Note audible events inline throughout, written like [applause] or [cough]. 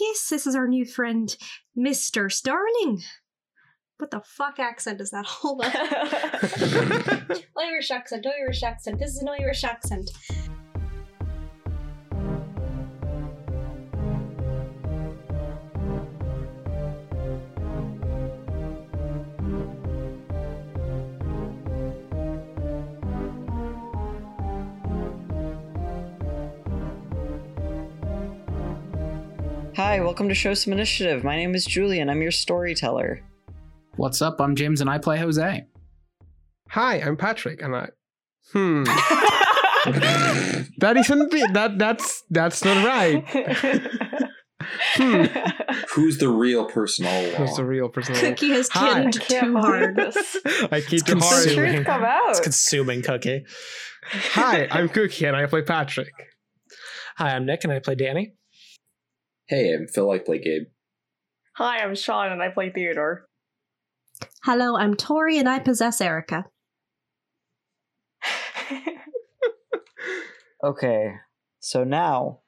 yes, this is our new friend, Mr. Starling. What the fuck accent is that? Hold [laughs] [laughs] on. Irish accent, Irish accent. This is an Irish accent. Hi, welcome to Show Some Initiative. My name is Julian. I'm your storyteller. What's up? I'm James and I play Jose. Hi, I'm Patrick, and I. Hmm. [laughs] that isn't the, that. That's that's not right. Hmm. Who's the real person all along? Who's the real person? Cookie has Hi. kidded too hard. I keep It's too hard. consuming. doing- come out. It's consuming cookie. Hi, I'm Cookie, and I play Patrick. Hi, I'm Nick and I play Danny. Hey, I'm Phil. I play Gabe. Hi, I'm Sean and I play Theodore. Hello, I'm Tori and I possess Erica. [laughs] Okay, so now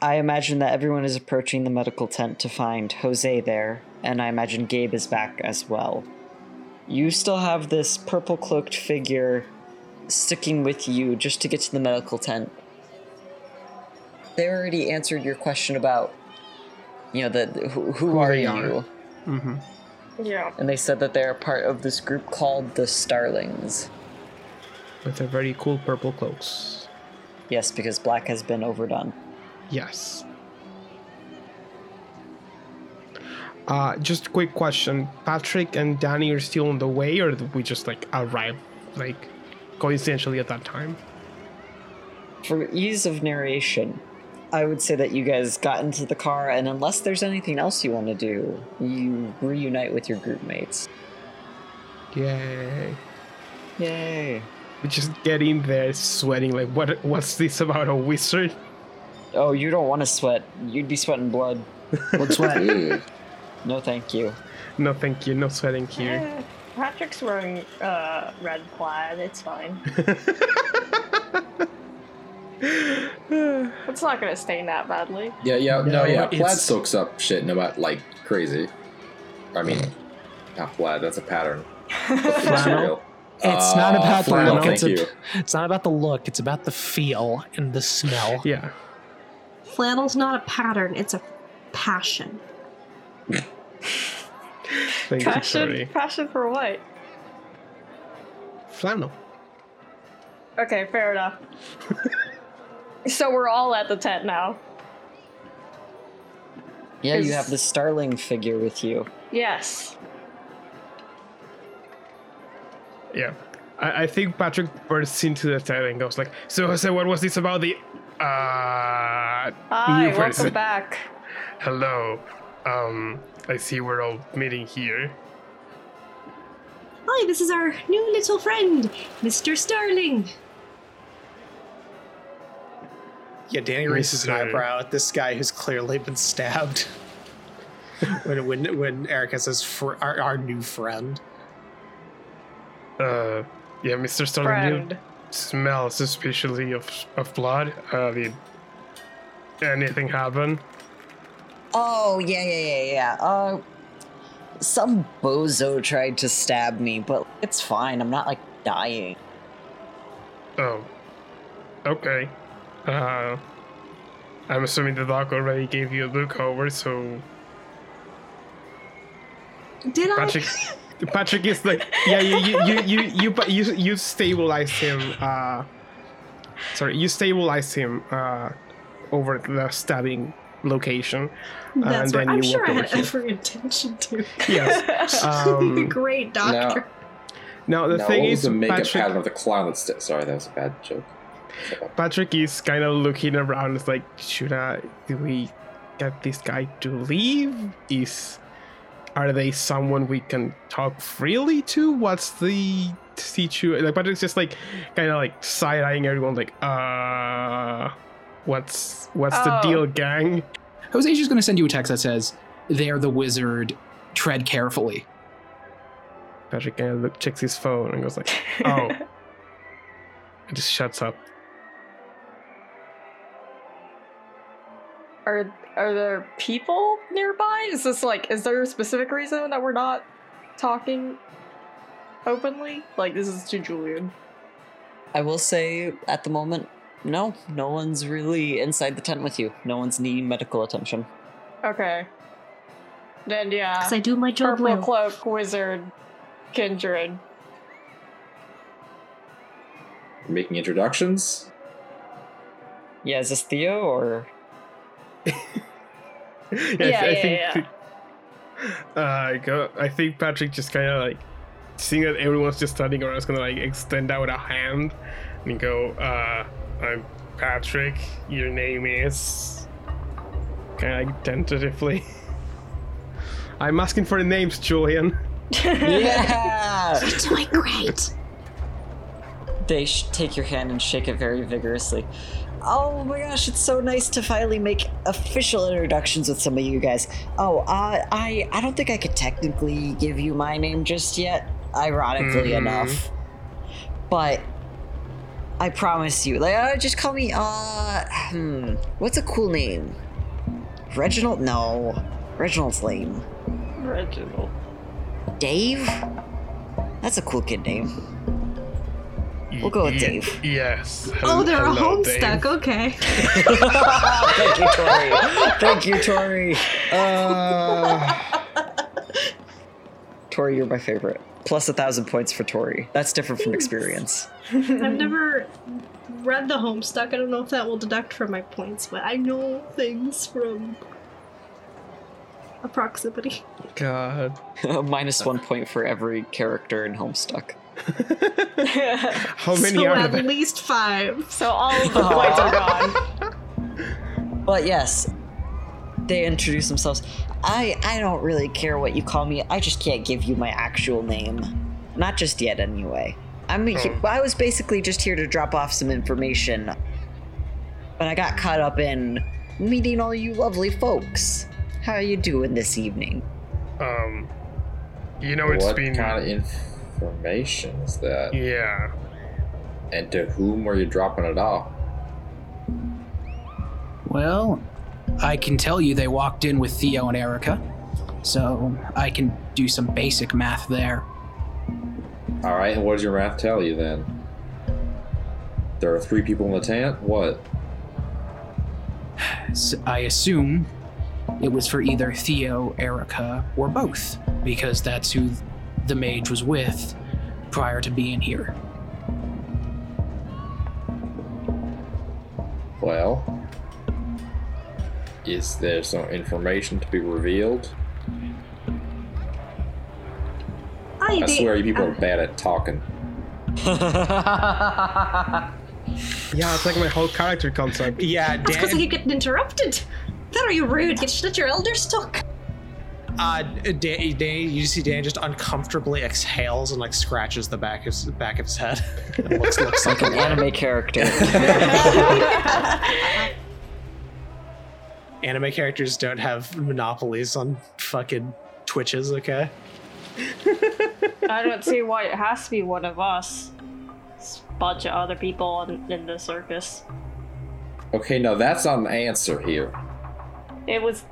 I imagine that everyone is approaching the medical tent to find Jose there, and I imagine Gabe is back as well. You still have this purple cloaked figure sticking with you just to get to the medical tent. They already answered your question about, you know, the who, who, Who are you? are. hmm yeah. And they said that they're part of this group called the Starlings. With their very cool purple cloaks. Yes, because black has been overdone. Yes. Uh, just a quick question. Patrick and Danny are still on the way, or did we just like arrive, like, coincidentally at that time? For ease of narration, I would say that you guys got into the car, and unless there's anything else you want to do, you reunite with your group mates. Yay. Yay! We just get in there sweating like what what's this about a wizard? Oh, you don't want to sweat. You'd be sweating blood. Let's sweat. [laughs] No, thank you. No thank you, no sweating here. Eh, Patrick's wearing uh, red plaid. It's fine. [laughs] [sighs] It's not gonna stain that badly. yeah, yeah, no, No, yeah. it's- Plaid soaks up shit no matter like crazy. I mean, not plaid. That's a pattern. Flannel? [laughs] It's not uh, about the look. It's, a- it's not about the look. It's about the feel and the smell. yeah. Flannel's not a pattern, it's a passion. [laughs] Thank Passion, you, passion for what? Flannel. Okay, fair enough. [laughs] so we're all at the tent now. Yeah, you have the Starling figure with you. Yes. Yeah. I, I think Patrick bursts into the tent and goes like, So Jose, what was this about the uh Hi, new welcome person? [laughs] back. Hello. Um I see we're all meeting here. Hi, this is our new little friend, Mr. Starling. Yeah, Danny raises an eyebrow at this guy who's clearly been stabbed. [laughs] when when when Erica says fr- our, our new friend. Uh yeah, Mr. Starling, you smell suspiciously of of blood. Uh did anything happen? Oh, yeah, yeah, yeah, yeah. Uh, some bozo tried to stab me, but it's fine. I'm not, like, dying. Oh. Okay. Uh I'm assuming the doc already gave you a look over, so Did I? Patrick [laughs] Patrick is like yeah you you you you you you, you, you stabilize him uh sorry you stabilize him uh over the stabbing location That's and right. then I'm you sure walk I over had here. every intention to. yes [laughs] um Great doctor. now the now, thing what is was the makeup Patrick, pattern of the clown that's st- sorry, that was a bad joke. Patrick is kind of looking around it's like should I do we get this guy to leave is are they someone we can talk freely to what's the situation like Patrick's just like kind of like side-eyeing everyone like uh what's what's the Oh. deal gang Jose's just going to send you a text that says, They're the wizard. Tread carefully. Patrick kind of look, checks his phone and goes like [laughs] oh and just shuts up are are there people nearby? Is this like is there a specific reason that we're not talking openly? Like this is to Julian. I will say at the moment, no, no one's really inside the tent with you. No one's needing medical attention. Okay. Then yeah. Because I do my job Purple well. cloak, wizard, kindred. Making introductions. Yeah, is this Theo or [laughs] yeah, Yeah, I yeah, think. yeah. Uh, I go. I think Patrick just kind of like seeing that everyone's just standing around, is gonna like extend out a hand and go. Uh, I'm Patrick. Your name is. Kind of like tentatively. [laughs] I'm asking for the names, Julian. [laughs] Yeah! You're doing great. they sh- take your hand and shake it very vigorously. Oh my gosh, it's so nice to finally make official introductions with some of you guys. Oh, uh, I I don't think I could technically give you my name just yet, ironically Mhm. enough. But I promise you, like, uh, just call me. Uh, hmm, what's a cool name? Reginald? No, Reginald's lame. Reginald. Dave? That's a cool kid name. We'll go with Ye- Dave. Yes. Oh, they're a Hello, Dave. homestuck. Okay. [laughs] Thank you, Tori. Thank you, Tori. Uh, Tori, you're my favorite. Plus a thousand points for Tori. That's different from experience. [laughs] I've never read the Homestuck. I don't know if that will deduct from my points, but I know things from a proximity. God. [laughs] Minus one point for every character in Homestuck. [laughs] How many so are at there? least five. So all of the points are gone. [laughs] But yes, they introduce themselves. I I don't really care what you call me. I just can't give you my actual name. Not just yet, anyway. I'm he- Oh. I was basically just here to drop off some information, but I got caught up in meeting all you lovely folks. How are you doing this evening? Um, you know, it's what been. kind of information is that? Yeah. And to whom were you dropping it off? Well, I can tell you they walked in with Theo and Erica, so I can do some basic math there. All right, and what does your math tell you then? There are three people in the tent. What? I assume it was for either Theo, Erica, or both, because that's who the mage was with prior to being here. Well, is there some information to be revealed? I, I swear you people are bad at talking. [laughs] Yeah, it's like my whole character concept. Yeah, That's because Dan, I keep getting interrupted. Very rude. Get let your elder stuck. Uh, Dan, Dan, you see Dan just uncomfortably exhales and like scratches the back of his, back of his head. and looks, looks like Like an anime character. [laughs] anime characters don't have monopolies on fucking twitches. Okay. [laughs] I don't see why it has to be one of us. It's a bunch of other people in, in the circus. Okay, no, that's not an answer here. It was.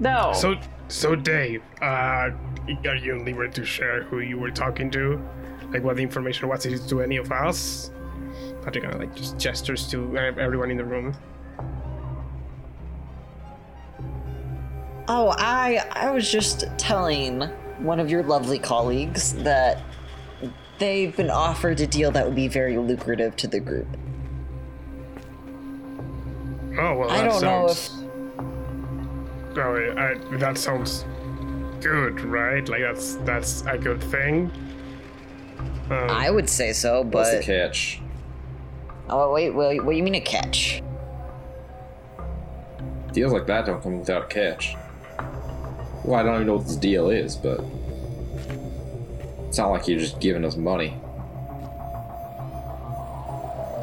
No. So, so Dave, uh, are you in liberty to share who you were talking to? Like what the information was it to any of us? Patrick kind of like just gestures to everyone in the room. Oh, I I was just telling one of your lovely colleagues that they've been offered a deal that would be very lucrative to the group. Oh well, I that don't know sounds. Oh, I, that sounds good, right? Like that's that's a good thing. Um, I would say so, but What's the but catch? oh wait, wait, what do you mean a catch? Deals like that don't come without a catch. Well, I don't even know what this deal is, but it's not like you're just giving us money.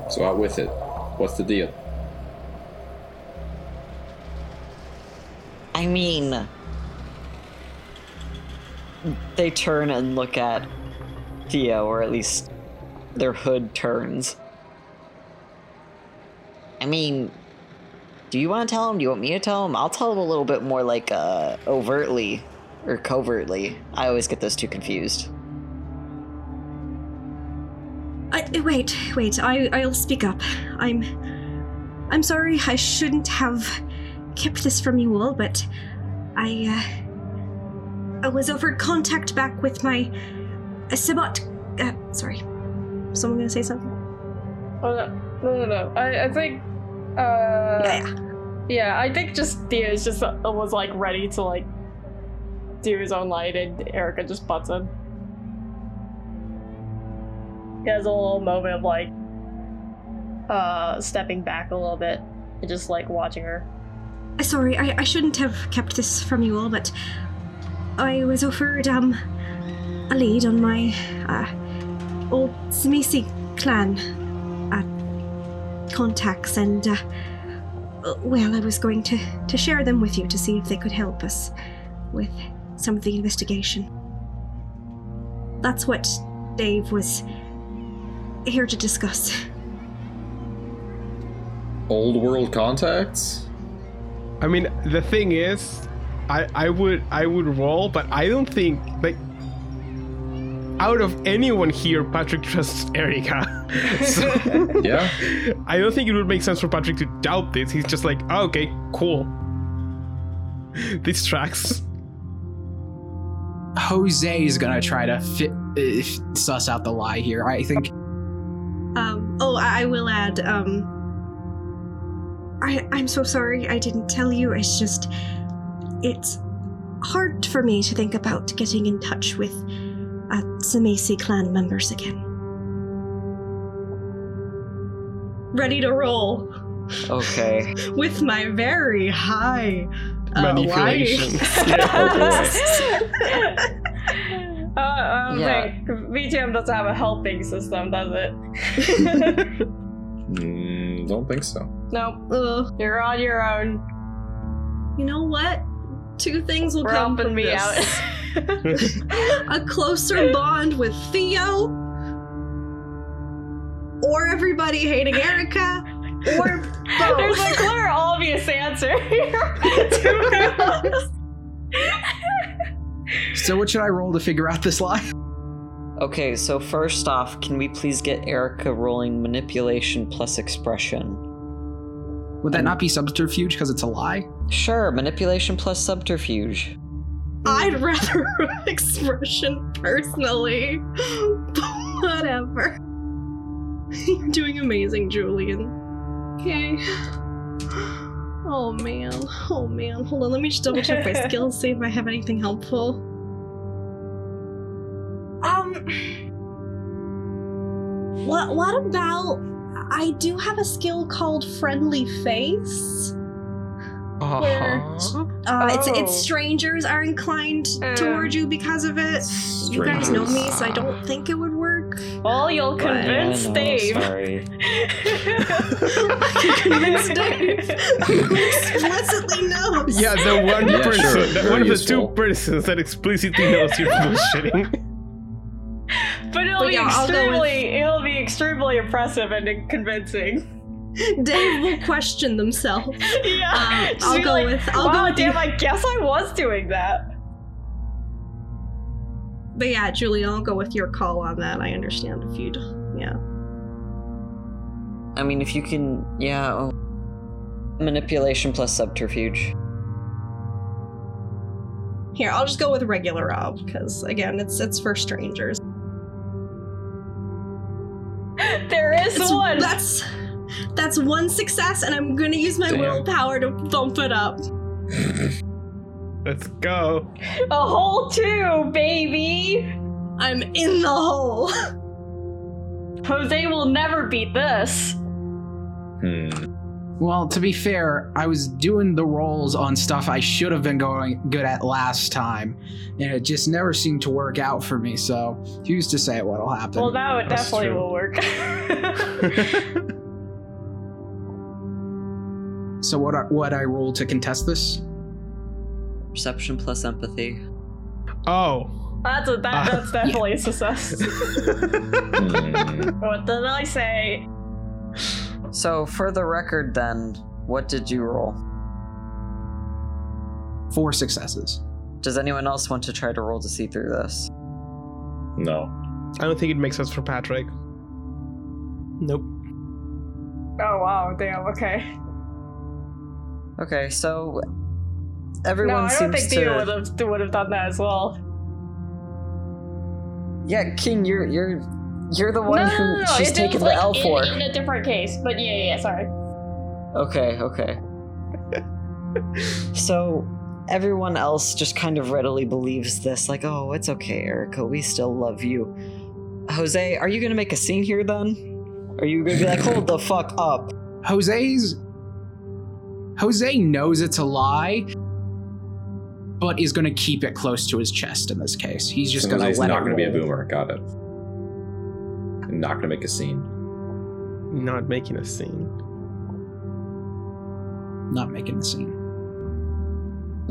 So out with it. What's the deal? I mean, they turn and look at Theo, or at least their hood turns. I mean, Do you want to tell him? Do you want me to tell him? I'll tell him a little bit more like uh, overtly or covertly. I always get those two confused. I, wait, wait. I I'll speak up. I'm I'm sorry. I shouldn't have kept this from you all, but I uh, I was offered contact back with my uh, Sabbat. Uh, sorry. Someone gonna say something? Oh no, no, no, no. I, I think. Uh, yeah, yeah. Yeah, I think just Theo is just uh, was like ready to like do his own light, and Erica just butts in. He has a little moment of like uh stepping back a little bit and just like watching her. Sorry, I, I shouldn't have kept this from you all, but I was offered um a lead on my uh, old Tzimisce clan uh, contacts, and uh, well, I was going to to share them with you to see if they could help us with some of the investigation. That's what Dave was here to discuss. Old world contacts? I mean, the thing is, I I would I would roll, but I don't think like out of anyone here, Patrick trusts Erica. [laughs] so [laughs] Yeah. I don't think it would make sense for Patrick to doubt this. He's just like, oh, okay, cool. [laughs] This tracks. Jose is gonna try to fit, uh, suss out the lie here. I think Um, oh, I, I will add, um, I, I'm so sorry I didn't tell you. It's just, it's hard for me to think about getting in touch with uh, Tzimisce clan members again. Ready to roll Okay. [laughs] with my very high uh, Manipulation. [laughs] [laughs] uh, I don't Yeah. think VTM doesn't have a helping system, does it? Don't think so. nope. Ugh. You're on your own. you know what? Two things will We're come helping from me this. out. [laughs] a closer bond with Theo, or everybody hating Erica, or both. There's a clear, obvious answer here. to be honest. so. What should I roll to figure out this lie? Okay, so first off, can we please get Erica rolling manipulation plus expression? Would that not be subterfuge because it's a lie? Sure, manipulation plus subterfuge. I'd rather [laughs] expression personally. [laughs] Whatever. You're doing amazing, Julian. Okay. Oh man. Oh man. Hold on, let me just double check my [laughs] skills, see if I have anything helpful. Um [sighs] What what about I do have a skill called friendly face. Where Uh-huh. uh, it's Oh. it's strangers are inclined Uh. toward you because of it. You guys know me, so I don't think it would work. Well, you'll But- convince I know, Dave. Sorry. [laughs] I can convince Dave, who explicitly knows. Yeah, the one Yeah, person, sure, the- very one of the useful. two persons that explicitly knows you're bullshitting. [laughs] But it'll But be yeah, I'll with- extremely, it'll be extremely impressive and convincing. [laughs] Dave will question themselves. [laughs] Yeah, Um, I'll go like, with- I'll wow, go with damn, you." I guess I was doing that. But yeah, Julie, I'll go with your call on that. I understand if you'd. Yeah. I mean, if you can, yeah. oh. Manipulation plus subterfuge. Here, I'll just go with regular Rob because again, it's it's for strangers. There is It's- one. That's that's one success, and I'm gonna use my Damn. willpower to bump it up. [laughs] Let's go. A hole two, baby. I'm in the hole. [laughs] Jose will never beat this. Hmm. Well, to be fair, I was doing the rolls on stuff I should have been going good at last time, and it just never seemed to work out for me. So, who's to say what'll happen? Well, now it That's definitely true. will work. [laughs] so, what I, what I roll to contest this? Perception plus empathy. Oh. that's a, that, that's [laughs] definitely a success. [laughs] What did I say? So, for the record, then, what did you roll? Four successes. Does anyone else want to try to roll to see through this? No. I don't think it makes sense for Patrick. Nope. Oh wow, damn, okay. Okay, so everyone No, everyone I don't seems think Theo to. would have would have done that as well. Yeah, King, you're you're you're the one no, who no, no, she's it taken was, the like, L in, for. in a different case, but yeah, yeah, yeah, sorry. Okay, okay. [laughs] so everyone else just kind of readily believes this, like, oh, it's okay, Erica, we still love you. Jose, are you gonna make a scene here then? Are you gonna be like, hold the fuck up? [laughs] Jose's Jose knows it's a lie, but is going to keep it close to his chest in this case. He's just So going to Jose's let not it going to be a boomer. Got it. Not going to make a scene. Not making a scene. Not making a scene.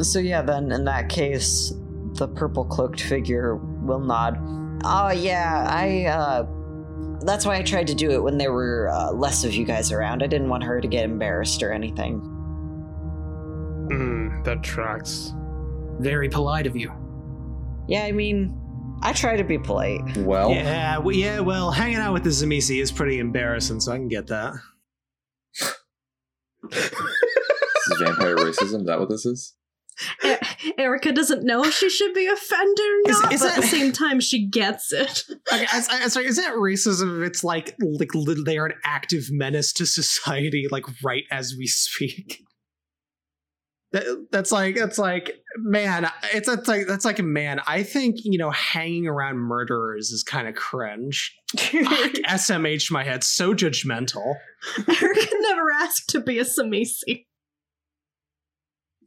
So yeah, then in that case, the purple cloaked figure will nod. Oh yeah, I uh that's why I tried to do it when there were uh, less of you guys around. I didn't want her to get embarrassed or anything. Mm, that tracks. Very polite of you. Yeah, I mean, I try to be polite. Well, Yeah, well, yeah. Well, hanging out with the Tzimisce is pretty embarrassing, so I can get that. this is vampire racism. Is that what this is? E- Erica doesn't know if she should be offended or not, is but at the same time, she gets it. [laughs] Okay, I, I, sorry, is that racism? If it's like like they are an active menace to society, like right as we speak. That, that's like that's like man, it's that's like that's like man. I think you know hanging around murderers is kind of cringe. Fuck, [laughs] SMH my head, so judgmental. Erica never asked to be a Tzimisce.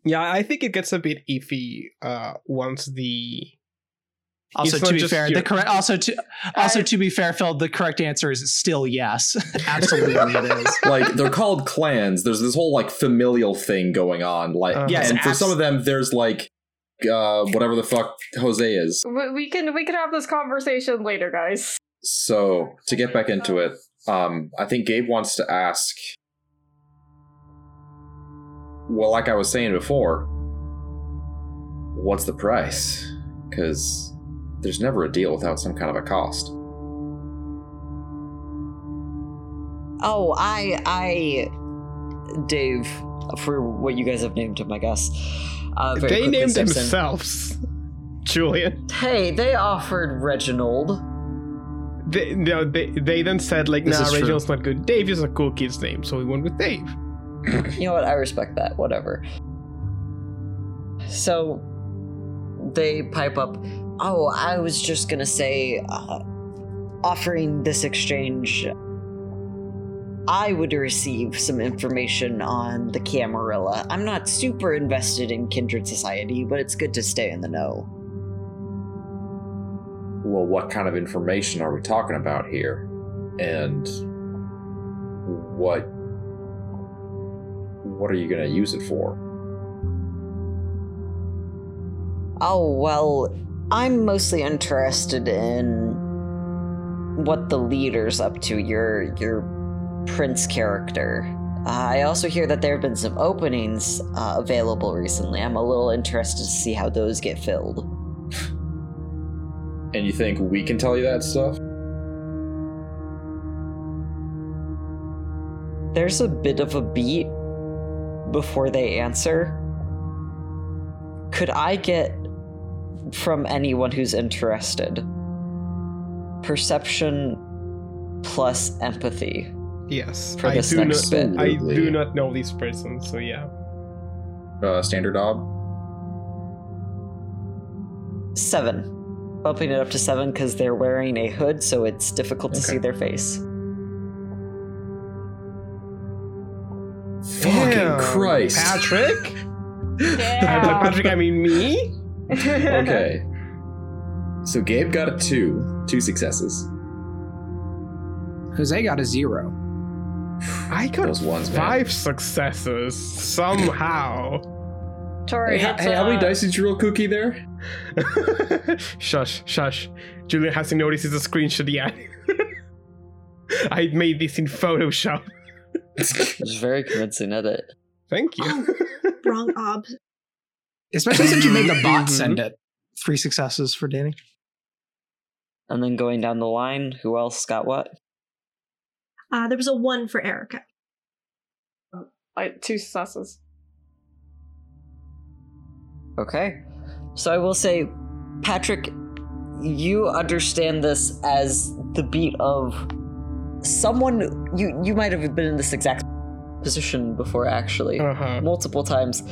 Yeah, I think it gets a bit iffy uh, once the. Also, to be fair, your- the correct also to also I- to be fair, Phil, the correct answer is still yes. [laughs] Absolutely, it is. [laughs] like they're called clans. There's this whole like familial thing going on. Like, Uh-huh. Yes, and for some of them, there's like uh, whatever the fuck Jose is. we, we can we can have this conversation later, guys. So to get back into it, um, I think Gabe wants to ask. Well, like I was saying before, what's the price? Because there's never a deal without some kind of a cost. Oh, I, I, Dave, for what you guys have named him, I guess. Uh, They named steps in. themselves. Julian. Hey, they offered Reginald. They, no, they, they then said, like, This nah, is true. Reginald's not good. Dave is a cool kid's name, so we went with Dave. You know what? I respect that. Whatever. So they pipe up. Oh, I was just gonna say, uh, offering this exchange, I would receive some information on the Camarilla. I'm not super invested in Kindred Society, but it's good to stay in the know. Well, what kind of information are we talking about here? And what what are you going to use it for? Oh, well, I'm mostly interested in what the leader's up to, your your prince character. Uh, I also hear that there have been some openings uh, available recently. I'm a little interested to see how those get filled. And you think we can tell you that stuff? There's a bit of a beat before they answer. Could I get from anyone who's interested perception plus empathy? Yes. For I this do next not, bit. I do not know this person, so yeah. Uh, standard ob? Seven. Bumping it up to seven because they're wearing a hood, so it's difficult to Okay. see their face. Fucking Christ. Patrick? [laughs] Yeah. By Patrick, I mean me? Okay. [laughs] So Gabe got a two, two successes. Jose got a zero. I got Those ones, man. five successes somehow. [laughs] Tori, Hey, it's, hey, how many uh, dice did you roll, Cookie? There. [laughs] shush, shush. Julian hasn't noticed it's a screenshot yet. I made this in Photoshop. It's very convincing, isn't? Thank you. Wrong ob. Especially since you made the [laughs] bot Mhm. send it. Three successes for Danny. And then going down the line, who else got what? Uh, there was a one for Erica. I two successes. Okay. So I will say, Patrick, you understand this as the beat of someone you you might have been in this exact position before actually. Uh-huh. Multiple times.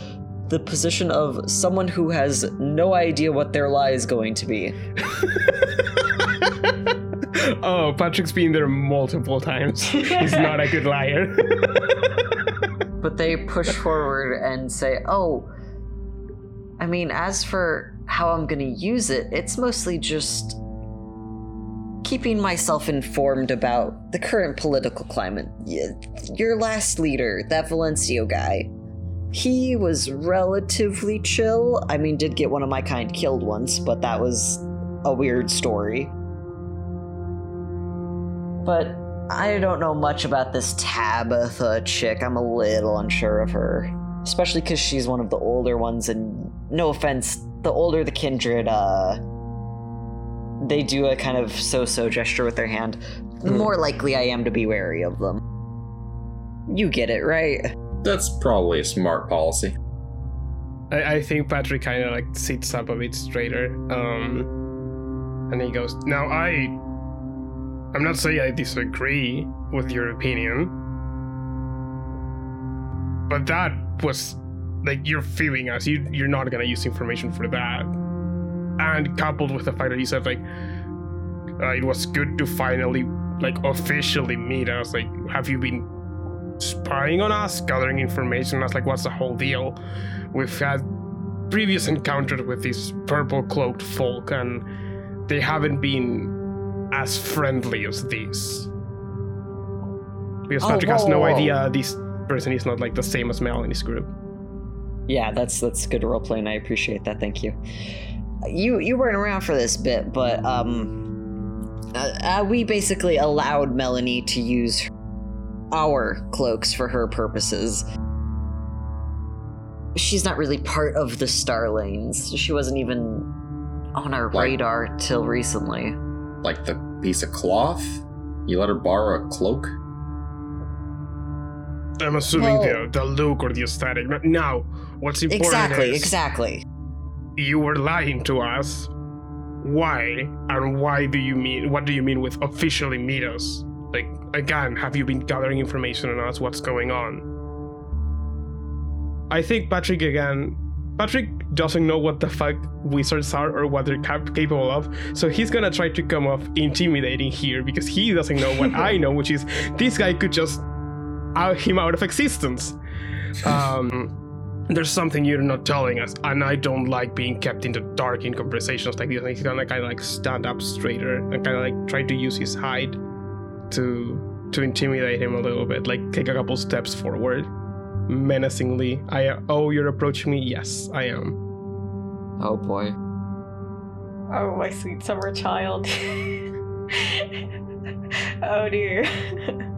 The position of someone who has no idea what their lie is going to be. [laughs] oh, Patrick's been there multiple times. He's [laughs] not a good liar. [laughs] But they push forward and say, oh, I mean, as for how I'm going to use it, it's mostly just keeping myself informed about the current political climate. Your last leader, that Valencio guy, he was relatively chill. I mean, did get one of my kind killed once, but that was a weird story. But I don't know much about this Tabitha chick. I'm a little unsure of her. Especially because she's one of the older ones, and no offense, the older the kindred, uh. They do a kind of so so gesture with their hand. The Hmm. more likely I am to be wary of them. You get it, right? That's probably a smart policy. I, I think Patrick kind of like sits up a bit straighter. Um, and he goes, Now, I. I'm not saying I disagree with your opinion, but that was like you're feeling us. You, you're not gonna use information for that. And coupled with the fact that you said, like, uh, it was good to finally, like, officially meet us. Like, have you been spying on us, gathering information on us? Like, what's the whole deal? We've had previous encounters with these purple cloaked folk, and they haven't been as friendly as these. Because Oh, Patrick has no whoa. idea this person is not like the same as Mel in his group. Yeah, that's that's good role playing. I appreciate that. Thank you. You you weren't around for this bit, but um, uh, uh, we basically allowed Melanie to use our cloaks for her purposes. She's not really part of the Starlings. She wasn't even on our Like- radar till recently. Like the piece of cloth? You let her borrow a cloak? I'm assuming Well- the, the look or the aesthetic. But Now, what's important Exactly, is exactly. you were lying to us. Why? And why do you mean? What do you mean with officially meet us? Like again, have you been gathering information on us? What's going on? I think Patrick again. Patrick doesn't know what the fuck wizards are or what they're cap- capable of, so he's gonna try to come off intimidating here because he doesn't know what I know, which is this guy could just out him out of existence. Um, there's something you're not telling us, and I don't like being kept in the dark in conversations like this. And he's gonna kind of like stand up straighter and kind of like try to use his hide to to intimidate him a little bit, like take a couple steps forward, menacingly. I oh, you're approaching me. Yes, I am. Oh boy. Oh, my sweet summer child. [laughs] oh dear. [laughs]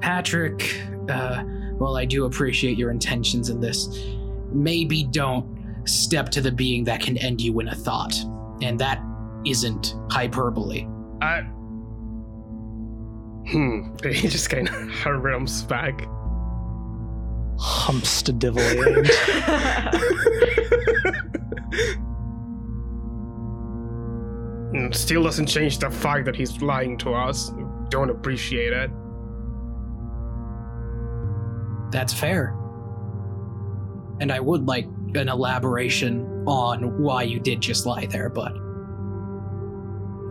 Patrick, uh, well, I do appreciate your intentions in this. Maybe don't step to the being that can end you in a thought. And that isn't hyperbole. I. Hmm. [laughs] He just kind of harums back. Humps to divily [laughs] Mm, Still doesn't change the fact that he's lying to us. Don't appreciate it. That's fair. And I would like an elaboration on why you did just lie there, but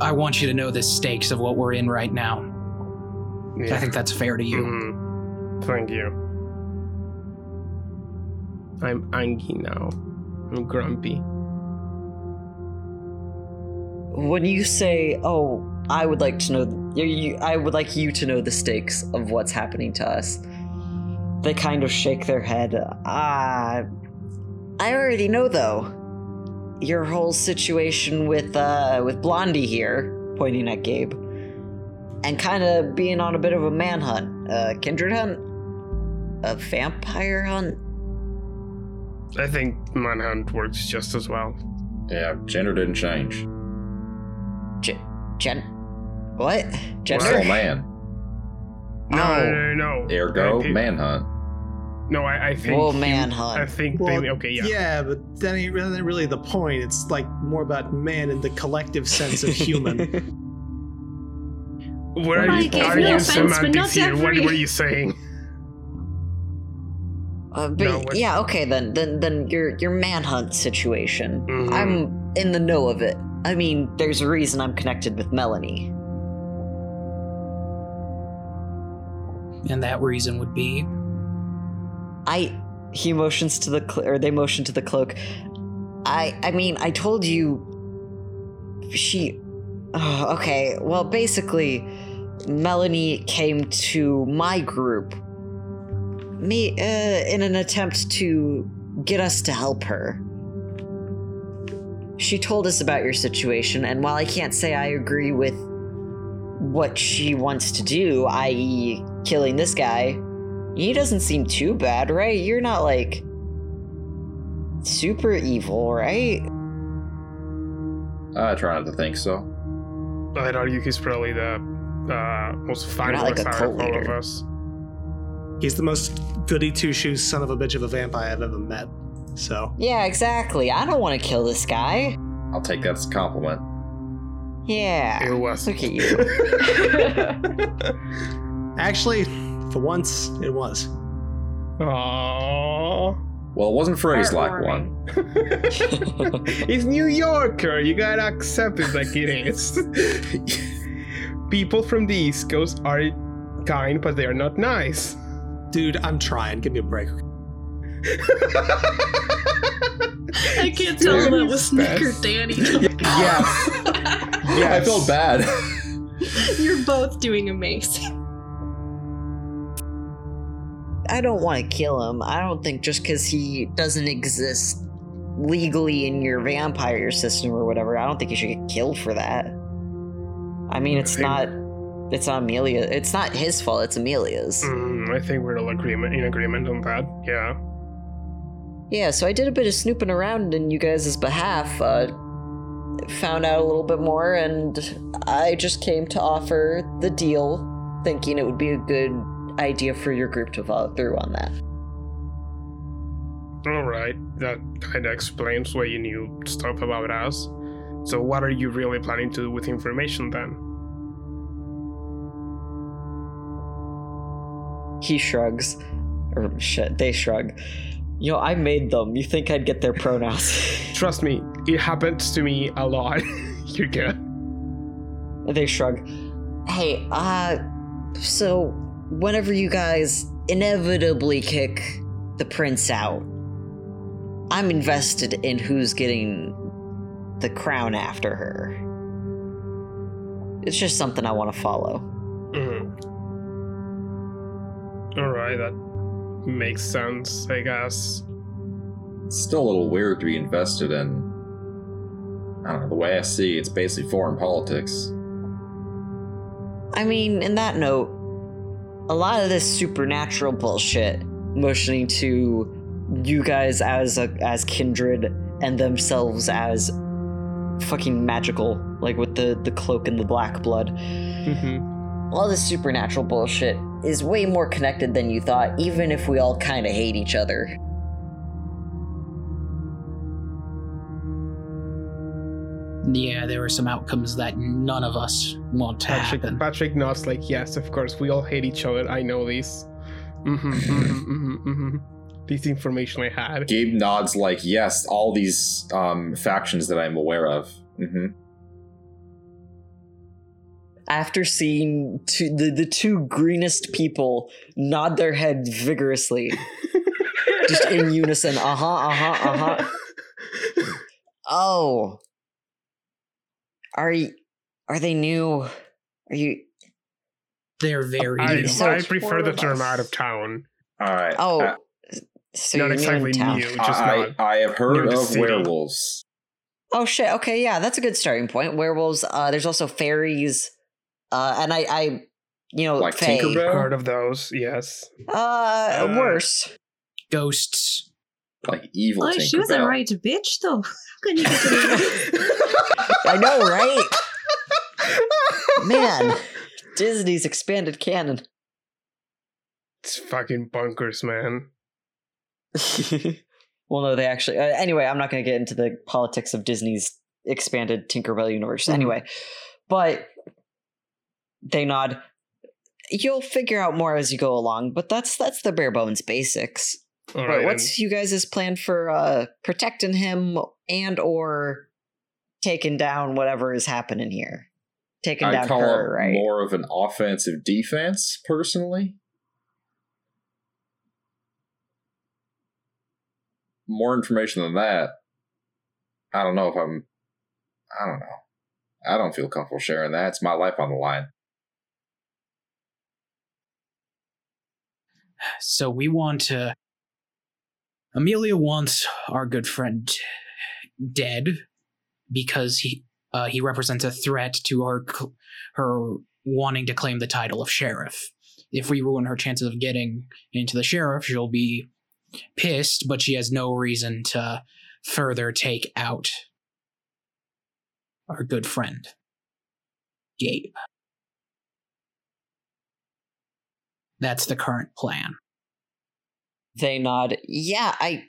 I want you to know the stakes of what we're in right now. I think that's fair to you. Mhm. Thank you. I'm angry now. I'm grumpy. when you say, "Oh, I would like to know," you, you, I would like you to know the stakes of what's happening to us. They kind of shake their head. Ah, I already know though. Your whole situation with uh with Blondie here, pointing at Gabe, and kind of being on a bit of a manhunt, uh, kindred hunt. a vampire hunt? I think manhunt works just as well. Yeah, gender didn't change. Gen, gen what? Gender? Still man. No, Oh. no, no, no. Ergo, I think- manhunt. No, I, I think. Well, you- manhunt. I think. Well, they, okay, yeah. Yeah, but that ain't really, really the point. It's like more about man in the collective sense of human. [laughs] Where are you, are no you offense, but not semantics here? What every- were you saying? Uh, but No, yeah, okay then. Then then your your manhunt situation. Mhm. I'm in the know of it. I mean, there's a reason I'm connected with Melanie. And that reason would be I he motions to the cl- or they motion to the cloak. I I mean, I told you she oh, okay. Well, basically Melanie came to my group me uh, in an attempt to get us to help her. She told us about your situation, and while I can't say I agree with what she wants to do, i.e., killing this guy, he doesn't seem too bad, right? You're not like super evil, right? I try not to think so. I'd argue he's probably the uh, most fun not like a out of all of us. He's the most goody two shoes son of a bitch of a vampire I've ever met. So Yeah, exactly. I don't want to kill this guy. I'll take that as a compliment. Yeah. It was. Look at you. [laughs] actually, for once, it was. Aww. Well, it wasn't phrased like one. [laughs] [laughs] it's New Yorker. You gotta accept it like it is. [laughs] People from the East Coast are kind, but they are not nice. Dude, I'm trying. Give me a break. I can't tell if that was Nick or Danny. Yes. Yeah, I felt bad. You're both doing amazing. I don't want to kill him. I don't think just because he doesn't exist legally in your vampire system or whatever, I don't think you should get killed for that. I mean, it's not. It's not Amelia. It's not his fault. It's Amelia's. Mm, I think we're all agreement in agreement on that. Yeah. Yeah, so I did a bit of snooping around in you guys' behalf, uh, found out a little bit more, and I just came to offer the deal, thinking it would be a good idea for your group to follow through on that. All right. That kind of explains why you knew stuff about us. So, what are you really planning to do with information then? He shrugs. Or shit, they shrug. You know, I made them. You think I'd get their pronouns? [laughs] Trust me, it happens to me a lot. [laughs] You're good. they shrug. Hey, uh, so whenever you guys inevitably kick the prince out, I'm invested in who's getting the crown after her. It's just something I want to follow. Mhm. All right, that makes sense, I guess. It's still a little weird to be invested in. I don't know, the way I see it, it's basically foreign politics. I mean, in that note, a lot of this supernatural bullshit, motioning to you guys as a, as kindred and themselves as fucking magical, like with the the cloak and the black blood. Mm-hmm. All this supernatural bullshit is way more connected than you thought, even if we all kind of hate each other. Yeah, there were some outcomes that none of us want to Patrick, happen. Patrick nods like, yes, of course, we all hate each other. I know this. Mm-hmm, mm-hmm, [laughs] mm-hmm. This information I had. Gabe nods like, yes, all these um, factions that I'm aware of. After seeing two, the the two greenest people nod their heads vigorously, [laughs] just in unison. Uh huh. Uh huh. Uh huh. [laughs] Oh. Are you, are they new? Are you They're very I, new. So I prefer four the of term us. out of town. All right. Oh, Uh, so not you're exactly new in town. new. Just I, not I have heard of city. werewolves. Oh shit. Okay, yeah, that's a good starting point. Werewolves. Uh, there's also fairies. Uh, and I, I You know, Like Fae. Tinkerbell? Heard of those? Yes. Uh, Uh, worse. Ghosts. Like evil Oh, she was a Tinkerbell. right bitch, though. [laughs] How can you get to I know, right? Man, Disney's expanded canon. It's fucking bunkers, man. [laughs] well, no, they actually. Uh, anyway, I'm not going to get into the politics of Disney's expanded Tinkerbell universe. Mhm. Anyway, but they nod. You'll figure out more as you go along, but that's that's the bare bones basics. All but right. what's you guys' plan for uh protecting him and or taking down whatever is happening here? Taking I down call her, it right? more of an offensive defense, personally. More information than that. I don't know if I'm. I don't know. I don't feel comfortable sharing that. It's my life on the line. So we want to. Amelia wants our good friend dead because he uh, he represents a threat to her her wanting to claim the title of sheriff. If we ruin her chances of getting into the sheriff, she'll be pissed, but she has no reason to further take out our good friend Gabe. That's the current plan. They nod. Yeah, I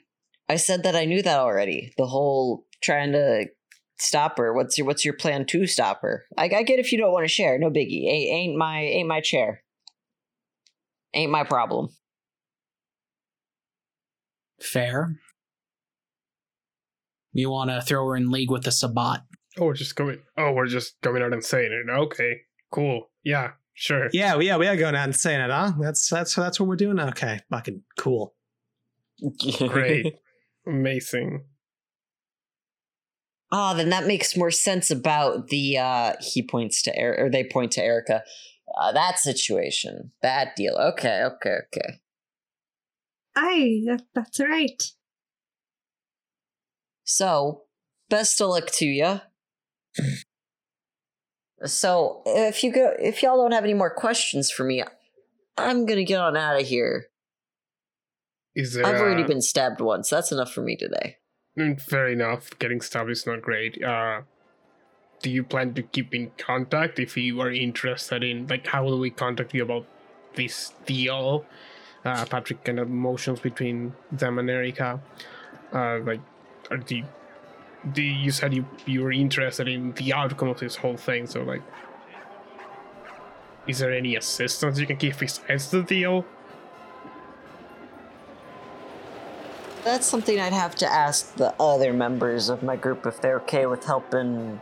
I said that I knew that already. The whole trying to stop her. What's your what's your plan to stop her? I, I get if you don't want to share. No biggie. Ain't, ain't my ain't my chair. Ain't my problem. Fair. You want to throw her in league with the Sabbat. Oh, we're just going. Oh, we're just going out and saying it. Okay, cool. Yeah, sure. Yeah, we- yeah, we are going out and saying it, huh? That's that's that's what we're doing. Okay, fucking cool. Great. [laughs] Amazing. Ah, then that makes more sense about the uh he points to er- or they point to Erica. Uh, that situation. That deal. Okay, okay, okay. Aye, that, that's right. So, best of luck to you. So, if you go, if y'all don't have any more questions for me, I'm gonna get on out of here. Is there? I've already uh, been stabbed once. That's enough for me today. mm, Fair enough. Getting stabbed is not great. Uh, do you plan to keep in contact if you are interested in like how will we contact you about this deal? Uh, Patrick kind of motions between them and Erica. Uh, like, are you, you, you said you you were interested in the outcome of this whole thing? So like, is there any assistance you can give besides the deal? That's something I'd have to ask the other members of my group if they're okay with helping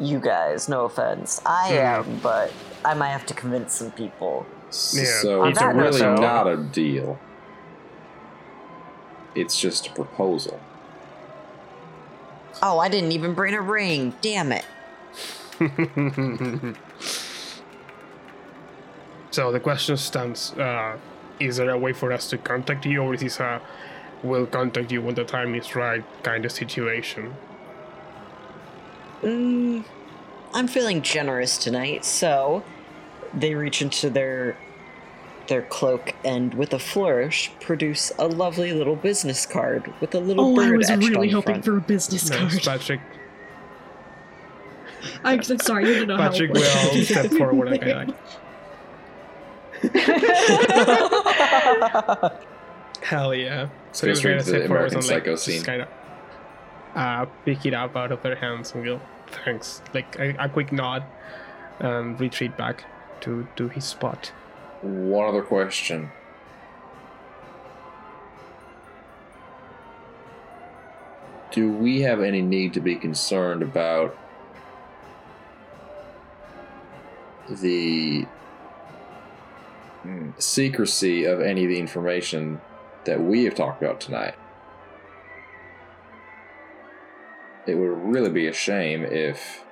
you guys. No offense. I Yeah. am, but I might have to convince some people. Yeah, so on it's that note, really though- not a deal. It's just a proposal. Oh, I didn't even bring a ring. Damn it. [laughs] so the question stands: uh, Is there a way for us to contact you, or is this a "we'll contact you when the time is right" kind of situation? Mm, I'm feeling generous tonight, so they reach into their their cloak and with a flourish produce a lovely little business card with a little Oh, bird I was etched really on the hoping front. for a business Nice, card. Patrick. [laughs] I'm so sorry, you don't know Patrick how Patrick will step forward and kind like, [laughs] [laughs] Hell yeah! So straight gonna to the American and, like, Psycho just scene. Kind of uh, pick it up out of their hands and go, thanks. Like a, a quick nod and retreat back to to his spot. One other question. Do we have any need to be concerned about the mm, secrecy of any of the information that we have talked about tonight? It would really be a shame if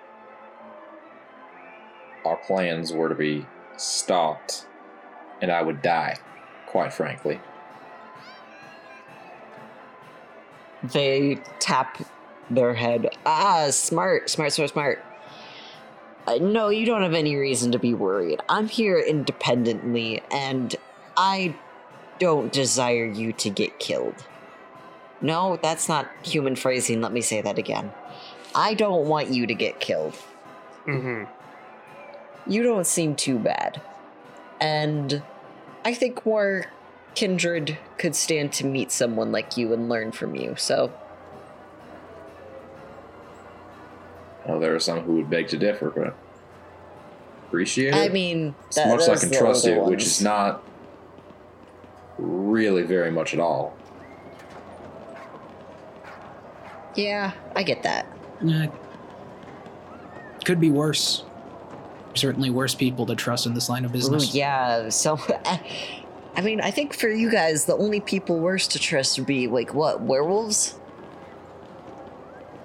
our plans were to be stopped and I would die, quite frankly. They tap their head. Ah, smart, smart, smart, smart. Uh, no, you don't have any reason to be worried. I'm here independently, and I don't desire you to get killed. No, that's not human phrasing. Let me say that again. I don't want you to get killed. Mm-hmm. You don't seem too bad. And I think more kindred could stand to meet someone like you and learn from you, so Well, there are some who would beg to differ, but appreciate it. I mean, as that- much as I can trust older you, which is not really very much at all. Yeah, I get that. Could be worse. Certainly worse people to trust in this line of Ooh, business. yeah, so [laughs] I mean, I think for you guys, the only people worse to trust would be like what werewolves?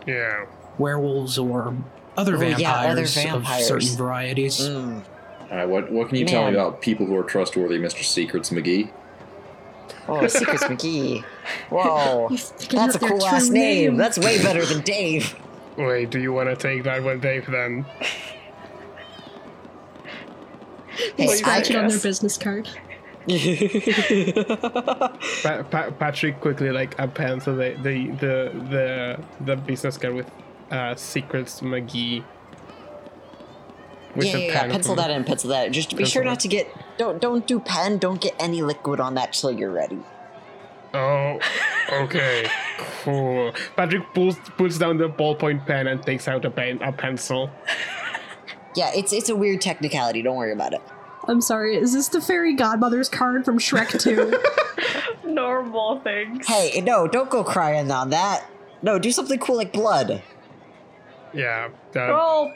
Yeah. Werewolves or other Oh, yeah, other vampires, of certain varieties. Mm. All right, what what can you tell me about people who are trustworthy, Mister Secrets McGee? Oh, Secrets McGee. Whoa, [laughs] that's a cool last true name. That's way better than Dave. Wait, do you want to take that one, Dave? Then Hey, Scratch it on their business card. [laughs] pa- pa- Patrick quickly like appends the the the the, the business card with uh, secrets McGee. With yeah, yeah, yeah. Pencil that in. Pencil that. in. Just be Pencil sure not to get. Don't don't do pen. Don't get any liquid on that till you're ready. Oh, okay, [laughs] cool. Patrick pulls puts down the ballpoint pen and takes out a pen a pencil. Yeah, it's it's a weird technicality. Don't worry about it. I'm sorry, is this the fairy godmother's card from Shrek 2? [laughs] Normal things. Hey, no, don't go crying on that. No, do something cool like blood. Yeah. That, Well,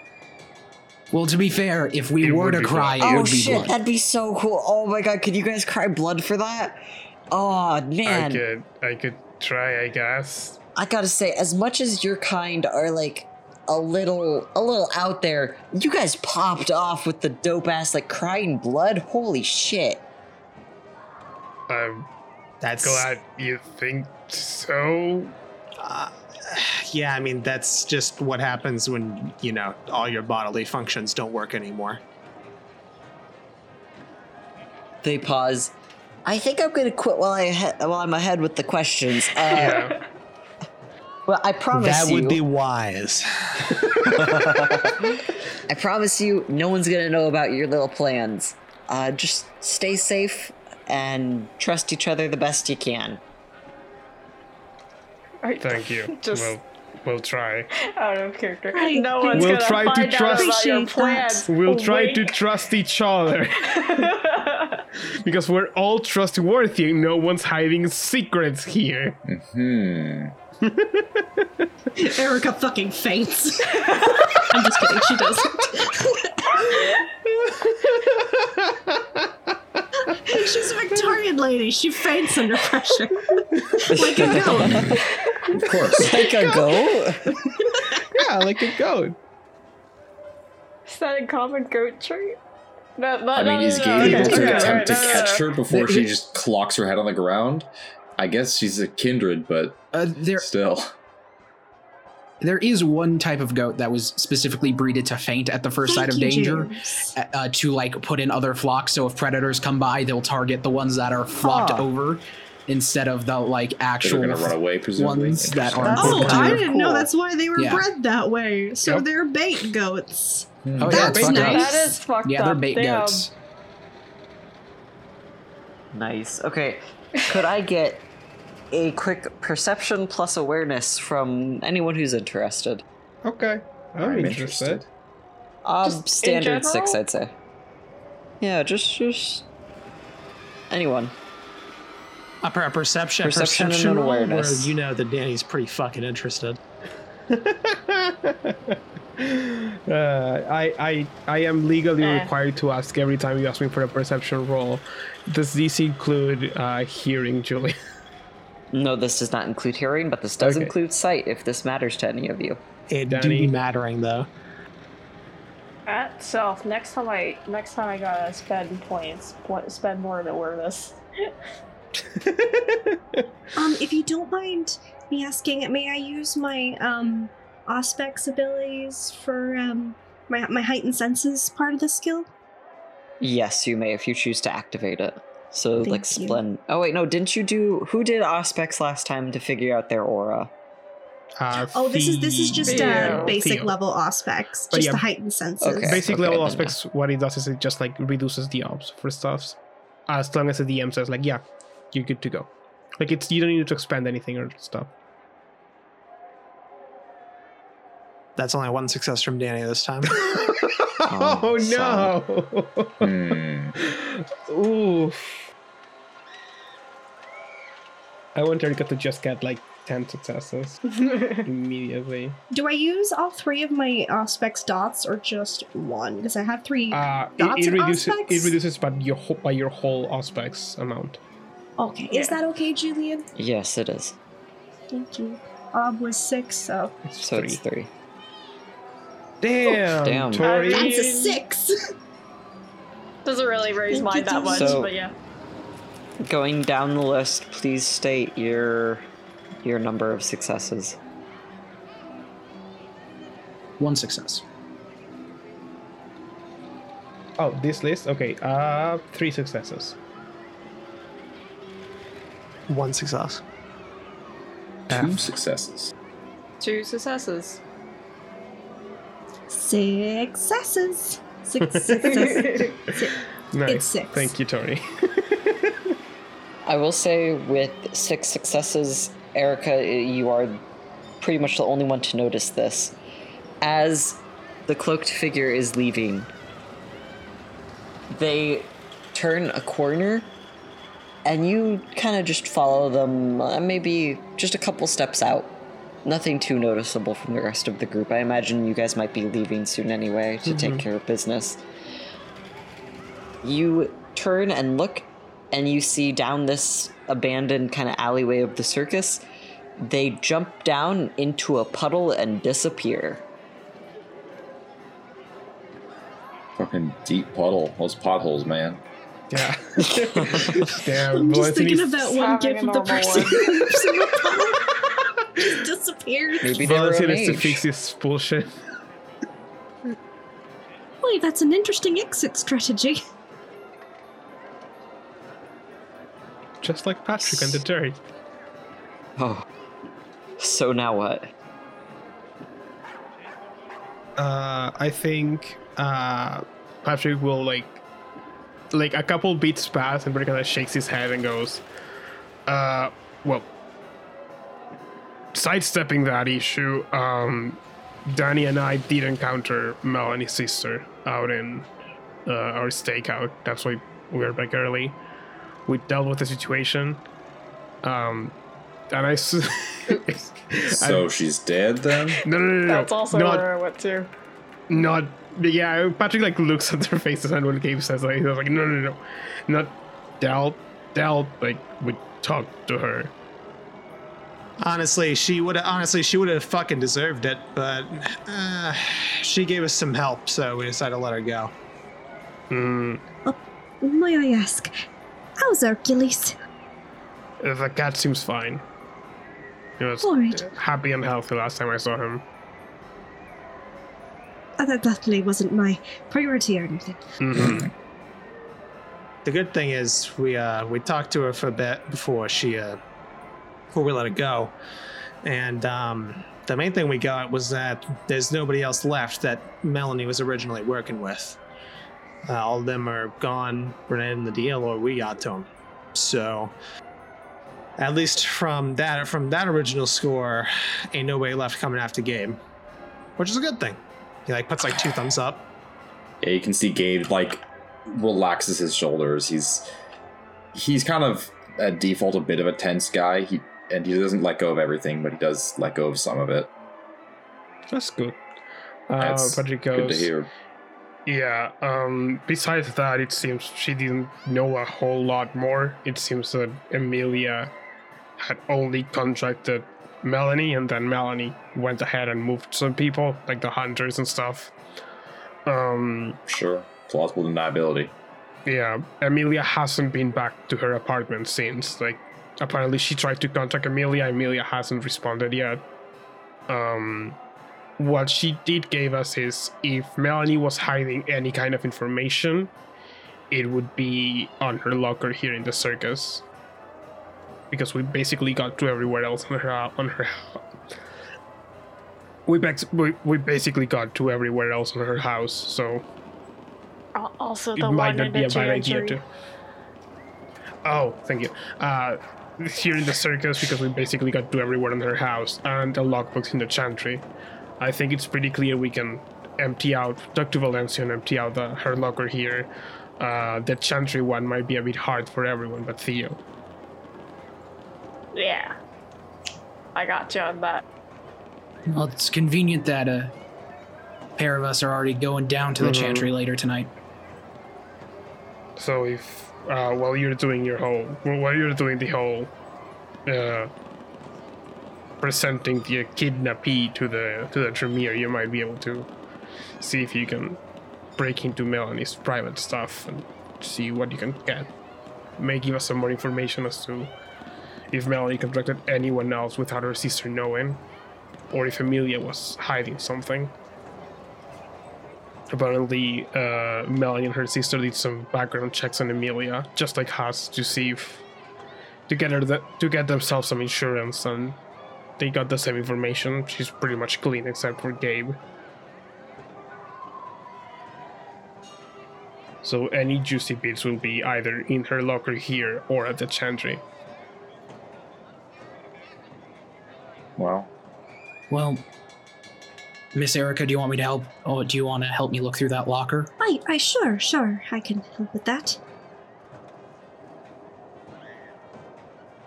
Well, to be fair, if we It were to cry, blood. it oh would be shit, blood. that'd be so cool. Oh my god, could you guys cry blood for that? Oh man. I could I could try, I guess. I gotta say, as much as your kind are like a little a little out there, you guys popped off with the dope ass like crying blood. Holy shit. I'm That's glad you think so. Uh, [sighs] yeah, I mean that's just what happens when you know all your bodily functions don't work anymore. They pause. I think I'm gonna quit while I he- while I'm ahead with the questions. Uh, Yeah. [laughs] Well, I promise you that you. would be wise. [laughs] I promise you, no one's gonna know about your little plans. Uh, just stay safe and trust each other the best you can. I- Thank you. [laughs] Just We'll we'll try. out of character. Right. No one's We'll gonna try to find trust- out about your Appreciate plans. We'll try to trust each other [laughs] because we're all trustworthy. No one's hiding secrets here. Hmm. [laughs] Erica fucking faints. [laughs] I'm just kidding, she doesn't. [laughs] She's a Victorian lady. She faints under pressure. like a goat. Of course. Like a goat? Yeah, like a goat. Is that a common goat trait? No, no, I mean, is no, Gabe no, able okay, to okay, attempt to no, no, no, catch no. her before she just clocks her head on the ground? I guess she's a kindred, but Uh, there, still. there is one type of goat that was specifically breeded to faint at the first Thank sight of danger, uh, uh, to like put in other flocks. So if predators come by, they'll target the ones that are flocked Huh. over instead of the like actual. gonna run away, ones that Interesting. aren't Oh, I didn't know that's why they were Yeah. bred that way. So Yep. they're bait goats. Oh yeah, That's it's up. nice. That is fucked Yeah, up. they're bait Damn. goats. Nice. Okay. Could I get a quick perception plus awareness from anyone who's interested? Okay, I'm, I'm interested. interested. Um, Just standard six. I'd say. Yeah, just just anyone. A per- a perception, Perception and perception an roll where awareness. you know that Danny's pretty fucking interested. [laughs] Uh, I, I, I am legally Eh. required to ask every time you ask me for a perception roll. Does this include uh, hearing, Julie? [laughs] No, this does not include hearing, but this does Okay. include sight. If this matters to any of you. It do be mattering though. At self, next time I next time I gotta spend points, spend more in awareness. [laughs] Um, if you don't mind me asking, may I use my um Auspex abilities for um My my heightened senses part of the skill. Yes, you may if you choose to activate it. So like Thank you. splend. Oh wait, no, didn't you do? Who did Auspex last time to figure out their aura? Uh, Oh, this is this is just Theo. uh, basic Theo. level Auspex, But just yeah. the heightened senses. Okay. Basic okay, level then, Auspex, what it does is it just like reduces the odds for stuffs. As long as the DM says like, yeah, you're good to go. Like it's you don't need to expand anything or stuff. That's only one success from Danny this time. [laughs] oh no! Hmm. [laughs] Oof. I want Erica to just get like ten successes [laughs] immediately. Do I use all three of my Auspex dots or just one? Because I have three. Uh, it, Dots it and reduces it reduces by your whole, by your whole Auspex amount. okay, is that okay, Julian? Yes, it is. Thank you. Ob was six, so It's So three. it's three. Damn, damn. Tori. that's a six. [laughs] Doesn't really raise Thank mine that much, So- but yeah. Going down the list, please state your your number of successes. One success. Oh, this list. Okay. Uh, three successes. one success. Two successes. Two successes. Successes. Successes. [laughs] Nice. six. Thank you, Tori. [laughs] I will say, with six successes, Erica, you are pretty much the only one to notice this. As the cloaked figure is leaving, they turn a corner, and you kind of just follow them, uh, maybe just a couple steps out. Nothing too noticeable from the rest of the group. I imagine you guys might be leaving soon anyway to take care of business. You turn and look, and you see down this abandoned kind of alleyway of the circus, they jump down into a puddle and disappear. Fucking deep puddle. Those potholes, man. Yeah. [laughs] [laughs] Damn. I'm just thinking of that one having gif of the person [laughs] one. who lives in the puddle. just disappeared. Maybe they were a Valencia needs to mage. fix this bullshit. Boy, that's an interesting exit strategy. Just like Patrick and the dirt. Oh. So now what? Uh, I think uh, Patrick will like, like a couple beats pass, and Brett kind of shakes his head and goes, "Uh, well, sidestepping that issue, um, Danny and I did encounter Melanie's sister out in uh, our stakeout. That's why we were back early. We dealt with the situation. Um, and I." s- [laughs] So she's dead then? no, no, no, no, no. That's also not, where I went to. not yeah patrick like looks at their faces and when gabe says like he's like no no no not dealt dealt like we talked to her Honestly, she would honestly she would have fucking deserved it, but uh, she gave us some help, so we decided to let her go. mm, May I ask, how's Hercules? the cat seems fine he was Alright. happy and healthy last time i saw him Uh, that definitely wasn't my priority or anything. Mhm. The good thing is we uh we talked to her for a bit before she uh before we let it go. And um the main thing we got was that there's nobody else left that Melanie was originally working with. Uh, all of them are gone, we're in the deal, or we got to them. So, at least from that from that original score, ain't nobody left coming after Gabe, which is a good thing. He like puts like two thumbs up. Yeah, you can see Gabe like relaxes his shoulders. He's he's kind of at default a bit of a tense guy. He and he doesn't let go of everything, but he does let go of some of it. that's good uh, That's patrick good to hear. yeah um besides that it seems she didn't know a whole lot more it seems that amelia had only contracted melanie and then melanie went ahead and moved some people like the hunters and stuff um Sure, plausible deniability. yeah amelia hasn't been back to her apartment since like apparently she tried to contact Amelia. Amelia hasn't responded yet um what she did gave us is if Melanie was hiding any kind of information, it would be on her locker here in the circus. Because we basically got to everywhere else on her on her. We, bex- we, we basically got to everywhere else on her house, so Al- Also, it the might one not be a bad idea to. Oh, thank you. Uh, here in the circus, because we basically got to everywhere in her house, and a lockbox in the chantry. I think it's pretty clear we can empty out, talk to Valencia and empty out the, her locker here. Uh, the chantry one might be a bit hard for everyone, but Theo. Yeah. I got you on that. Well, it's convenient that a pair of us are already going down to the Mhm. chantry later tonight. So if uh, while you're doing your whole, while you're doing the whole, uh, presenting the kidnappee to the to the Tremere, you might be able to see if you can break into Melanie's private stuff and see what you can get. May give us some more information as to if Melanie contacted anyone else without her sister knowing, or if Amelia was hiding something. Apparently, uh, Melanie and her sister did some background checks on Amelia, just like us, to see if to get her the, to get themselves some insurance, and they got the same information. She's pretty much clean except for Gabe. So any juicy bits will be either in her locker here or at the chantry. Well, Well, Miss Erica, do you want me to help? Oh, do you want to help me look through that locker? I, I sure, sure, I can help with that.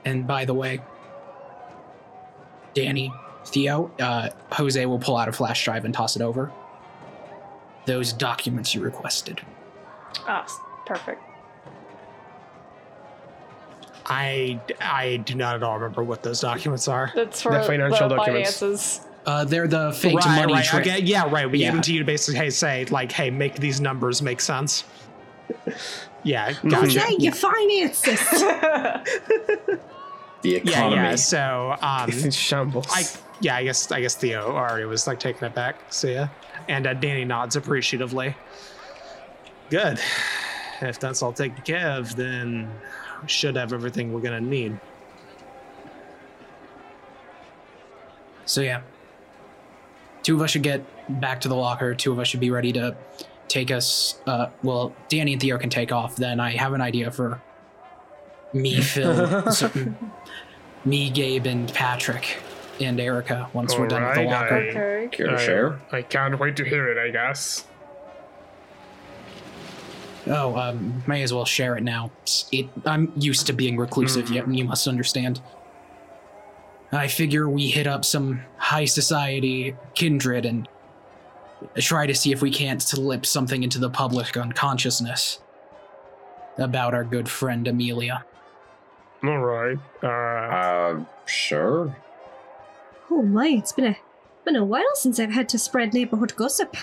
And by the way, Danny, Theo, uh, Jose will pull out a flash drive and toss it over. Those documents you requested. Ah, s- perfect. I I do not at all remember what those documents are. That's for The the, financial documents. finances. Uh, they're the faked right, money right. tra- okay, yeah, right. We Yeah. gave them to you to basically hey, say like, hey, make these numbers make sense. [laughs] Yeah, gotcha. Okay, you finances. [laughs] the Yeah, economy. yeah. So, um, It's in shambles. I yeah, I guess I guess Theo already was like taking it back. So yeah, and uh, Danny nods appreciatively. Good. If that's all taken care of, then we should have everything we're gonna need. So yeah, two of us should get back to the locker. Two of us should be ready to take us. Uh, well, Danny and Theo can take off. Then I have an idea for me, [laughs] Phil, so- me, Gabe, and Patrick, and Erica. Once we're done with the locker. I- okay. I- share? I can't wait to hear it, I guess. Oh, um, may as well share it now. It, I'm used to being reclusive, yet you must understand. I figure we hit up some high society kindred and try to see if we can't slip something into the public unconsciousness about our good friend Amelia. All right. Uh, Uh, sure. oh my, it's been a been a while since I've had to spread neighborhood gossip.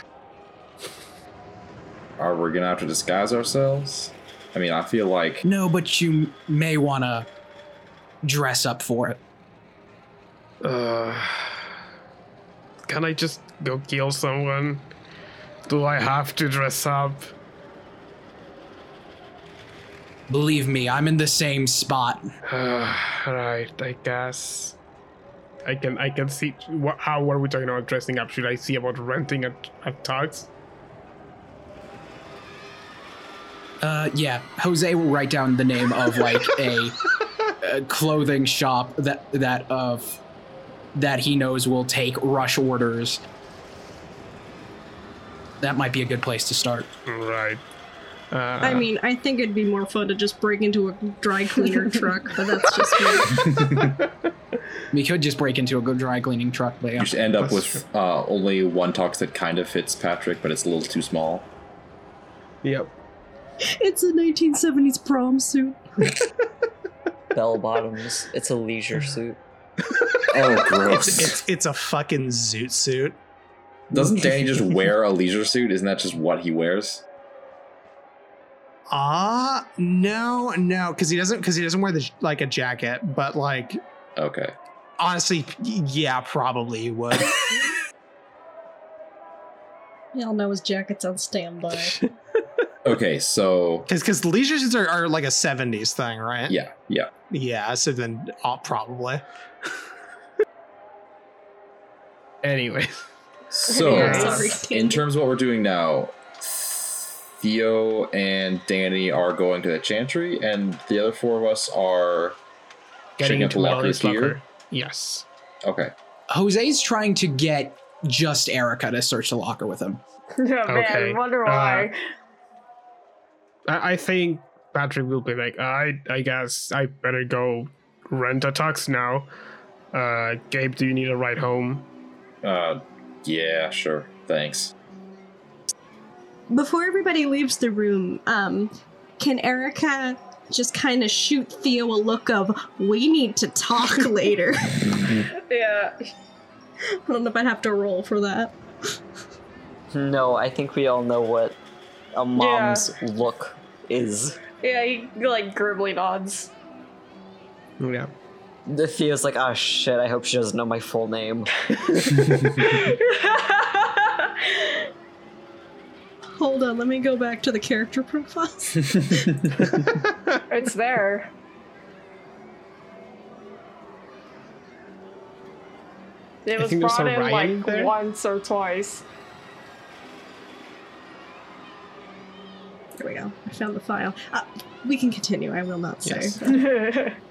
Are we gonna have to disguise ourselves? I mean, I feel like No, but you may want to dress up for it. Uh, can I just go kill someone? Do I have to dress up? Believe me, I'm in the same spot. Uh, [sighs] right, I guess. I can I can see what, how are we talking about dressing up? Should I see about renting a a tux? Uh, yeah, Jose will write down the name of like a, [laughs] a clothing shop that that of that he knows will take rush orders. That might be a good place to start. Right. Uh, I mean, I think it'd be more fun to just break into a dry cleaner [laughs] truck, but that's just me. [laughs] We could just break into a good dry cleaning truck, but yeah. you should end up That's with uh, only one tux that kind of fits Patrick, but it's a little too small. Yep. It's a 1970s prom suit. [laughs] Bell bottoms. It's a leisure suit. Oh, [laughs] gross! It's it's it's a fucking zoot suit. Doesn't Danny [laughs] just wear a leisure suit? Isn't that just what he wears? Ah, no, no, because he doesn't because he doesn't wear the like a jacket, but like Okay. honestly, yeah, probably he would. [laughs] Y'all know his jacket's on standby. Okay, so Because because leisure suits are, are like a 70s thing, right? yeah, yeah. Yeah, so then uh, probably. [laughs] Anyways, So, [laughs] sorry, in terms of what we're doing now, Theo and Danny are going to the chantry, and the other four of us are getting into the lockers here. Yes. Okay. Jose's trying to get just Erica to search the locker with him. [laughs] oh, man, Okay, wonder uh, why. I, I think Patrick will be like, I I guess I better go rent a tux now. Uh, Gabe, do you need a ride home? Uh, yeah, sure. Thanks. Before everybody leaves the room, um, can Erica just kind of shoot Theo a look of, we need to talk [laughs] later? [laughs] Yeah. I don't know if I'd have to roll for that. No, I think we all know what a mom's look is. Yeah, he like grimly nods. Yeah. The Theo's like, oh shit, I hope she doesn't know my full name. [laughs] Hold on, let me go back to the character profiles. [laughs] it's there. It was brought in like there. once or twice. There we go. I found the file. Uh, we can continue. I will not say. Yes. yeah, [laughs]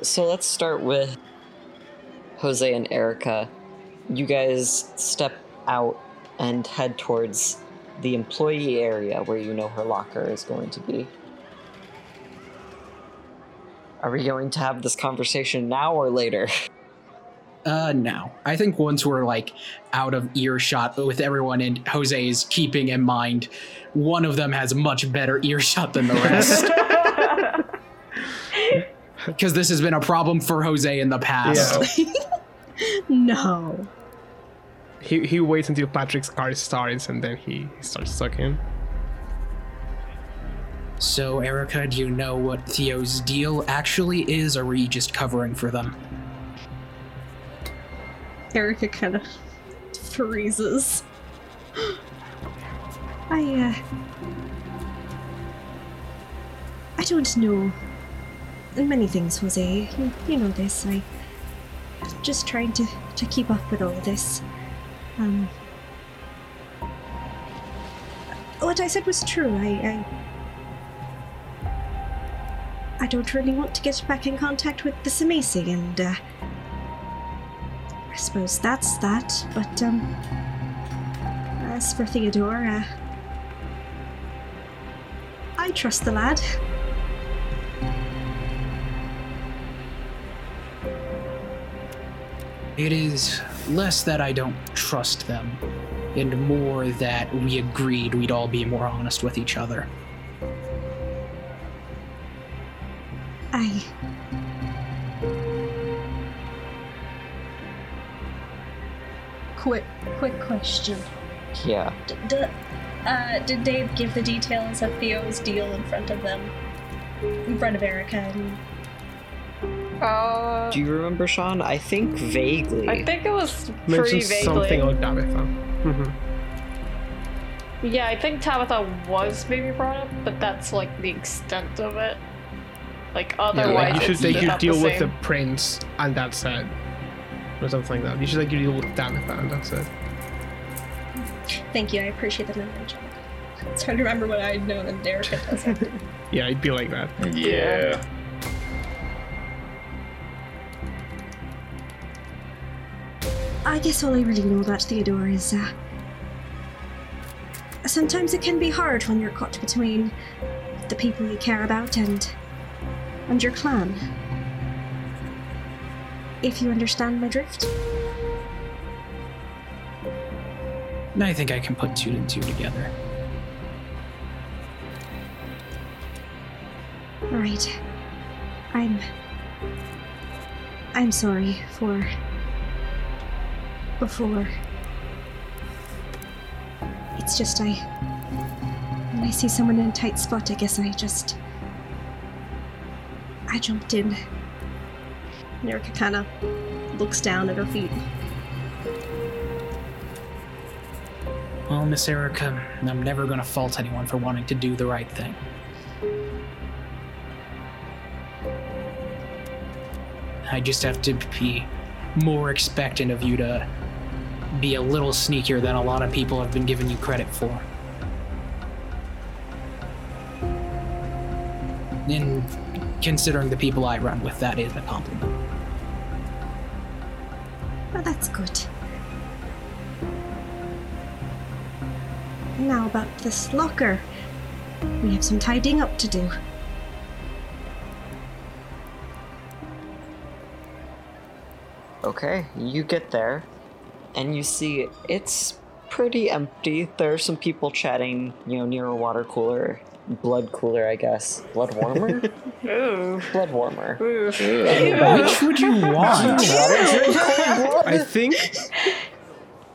So let's start with Jose and Erica. You guys step out and head towards the employee area where you know her locker is going to be. Are we going to have this conversation now or later? [laughs] Uh, no. I think once we're like out of earshot with everyone, and Jose is keeping in mind, one of them has much better [laughs] earshot than the rest. [laughs] Because this has been a problem for Jose in the past. Yeah. [laughs] No. He he waits until Patrick's car starts and then he starts talking. So, Erica, do you know what Theo's deal actually is, or were you just covering for them? Erica kind of freezes. [gasps] I, uh. I don't know many things, Jose. You, you know this. I, am Just trying to, to keep up with all this. Um. What I said was true. I. I, I don't really want to get back in contact with the Tzimisce, and, uh. I suppose that's that, but, um. As for Theodore, uh, I trust the lad. It is less that I don't trust them, and more that we agreed we'd all be more honest with each other. I. Quick, quick question. Yeah. D- d- uh, did Dave give the details of Theo's deal in front of them? In front of Erica and uh, Do you remember, Sean? I think vaguely. I think it was pretty Mentioned vaguely. something about Tabitha. Mm-hmm. Yeah, I think Tabitha was maybe brought up, but that's like the extent of it. Like Yeah, otherwise, like you should it's take your deal the with the prince and that's it. Or something like that. You should take your deal with Tabitha and that's it. Thank you, I appreciate the knowledge. [laughs] It's hard to remember what I'd known and Erica doesn't. [laughs] [laughs] Yeah, it'd be like that. Yeah. I guess all I really know about Theodore is, uh. Sometimes it can be hard when you're caught between the people you care about and. and your clan. If you understand my drift. I think I can put two and two together. Right. I'm. I'm sorry for. Before. It's just I. When I see someone in a tight spot, I guess I just. I jumped in. Erica kind of looks down at her feet. Well, Miss Erica, I'm never going to fault anyone for wanting to do the right thing. I just have to be more expectant of you to be a little sneakier than a lot of people have been giving you credit for. And considering the people I run with, that is a compliment. Oh, that's good. Now about this locker. We have some tidying up to do. Okay, you get there, and you see it's pretty empty. There are some people chatting, you know, near a water cooler, blood cooler, I guess. Blood warmer? [laughs] Ooh. blood warmer. Ooh. Which would you [laughs] want? I think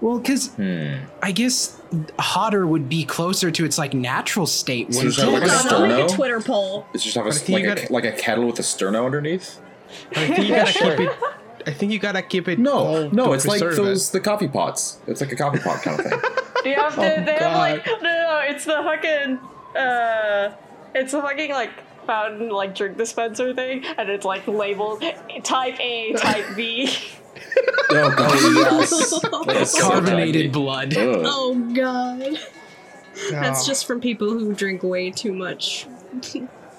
Well, because Hmm. I guess hotter would be closer to its like natural state. So wouldn't is like a Hold on, I'll a? Twitter poll. It's just have a, think like you a gotta- like a kettle with a sterno underneath. I think you gotta keep it. [laughs] I think you gotta keep it. No, cold no, it's like preserve those the coffee pots. It's like a coffee pot kind of thing. You have to, Oh, they have like, no, no, no, it's the fucking, uh, it's the fucking like fountain, like drink dispenser thing, and it's like labeled type A, type B. [laughs] oh god, yes. That's Carbonated blood. Ugh. Oh god. it. That's just from people who drink way too much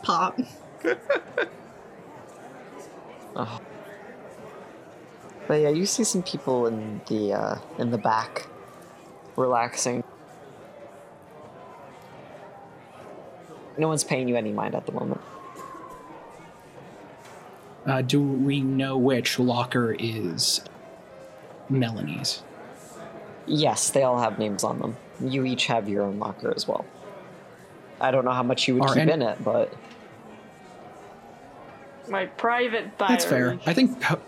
pop. [laughs] Oh. But yeah, you see some people in the uh, in the back, relaxing. No one's paying you any mind at the moment. Uh, do we know which locker is Melanie's? Yes, they all have names on them. You each have your own locker as well. I don't know how much you would Are keep any- in it, but My private diary. That's fair. I think po-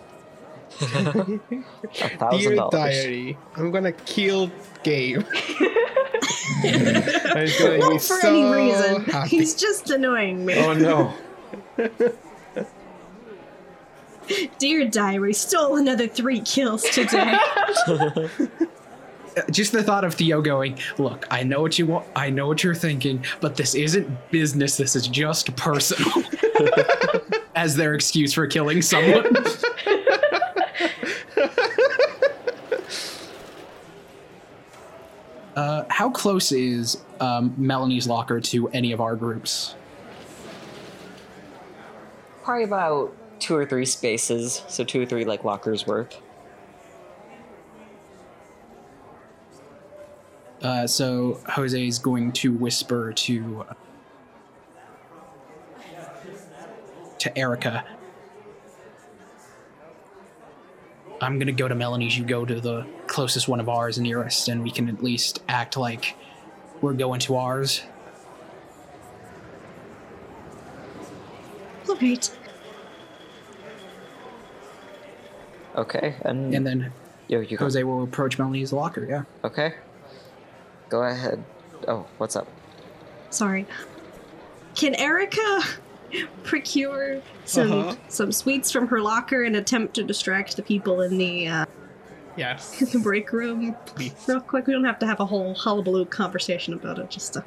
[laughs] a thousand Dear dollars. diary, I'm gonna kill Gabe. [laughs] [laughs] I'm gonna Not be for so any reason. [laughs] happy. He's just annoying me. Oh no. [laughs] Dear diary, stole another three kills today. just the thought of Theo going, "Look, I know what you want. I know what you're thinking, but this isn't business. This is just personal." As their excuse for killing someone. Uh, how close is um, Melanie's locker to any of our groups? Probably about two or three spaces, so two or three like lockers worth. Uh, so Jose is going to whisper to to Erica. I'm gonna go to Melanie's. You go to the closest one of ours nearest, and we can at least act like we're going to ours. All right. Okay, and, And then yo, you go. Jose will approach Melanie's locker. Yeah. Okay, go ahead. Oh, what's up? Sorry. Can Erica procure some Uh-huh. some sweets from her locker and attempt to distract the people in the uh, Yes. [laughs] the break room Please. real quick? We don't have to have a whole hullabaloo conversation about it. Just to,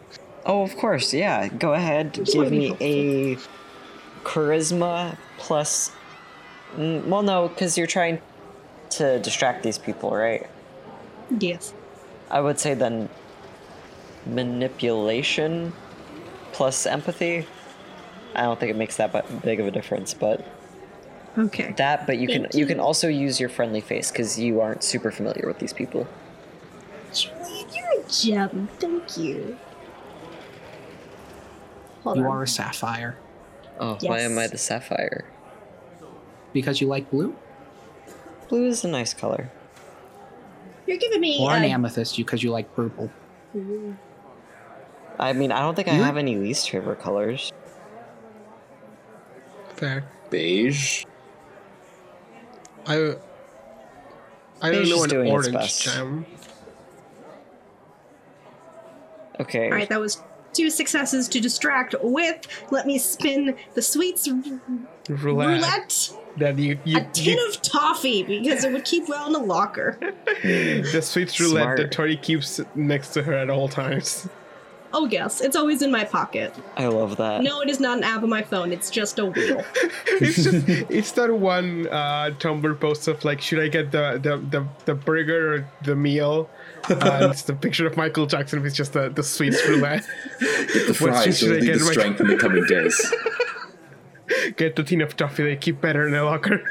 Oh, of course, yeah. Go ahead. Just Give me a charisma plus. Mm, well, no, because you're trying to distract these people, right? yes. I would say then manipulation plus empathy. I don't think it makes that big of a difference, but Okay. that. But you can you you. can also use your friendly face because you aren't super familiar with these people. Julian, you're a gem. Thank you. Hold You on. are a sapphire Oh, why am I the sapphire? because you like blue, Blue is a nice color. You're giving me. or an uh, amethyst because you like purple. I mean, I don't think I You're- have any least favorite colors. Fair. Beige. I. I don't Beige know is an doing its orange best. gem. Okay. All right, that was two successes to distract with let me spin the sweets Roulette. roulette, That you, you, a tin you- of toffee because it would keep well in the locker. [laughs] the sweets roulette Smart. that Tori keeps next to her at all times. Oh yes, it's always in my pocket. I love that. No, it is not an app on my phone. It's just a wheel. [laughs] it's just it's that one uh Tumblr post of like should I get the the the, the burger or the meal? Uh, it's the picture of Michael Jackson with just the, the sweet roulette. Get the What fries, should I you'll need get the in my- strength in the coming days. [laughs] Get the tin of toffee they keep better in the locker.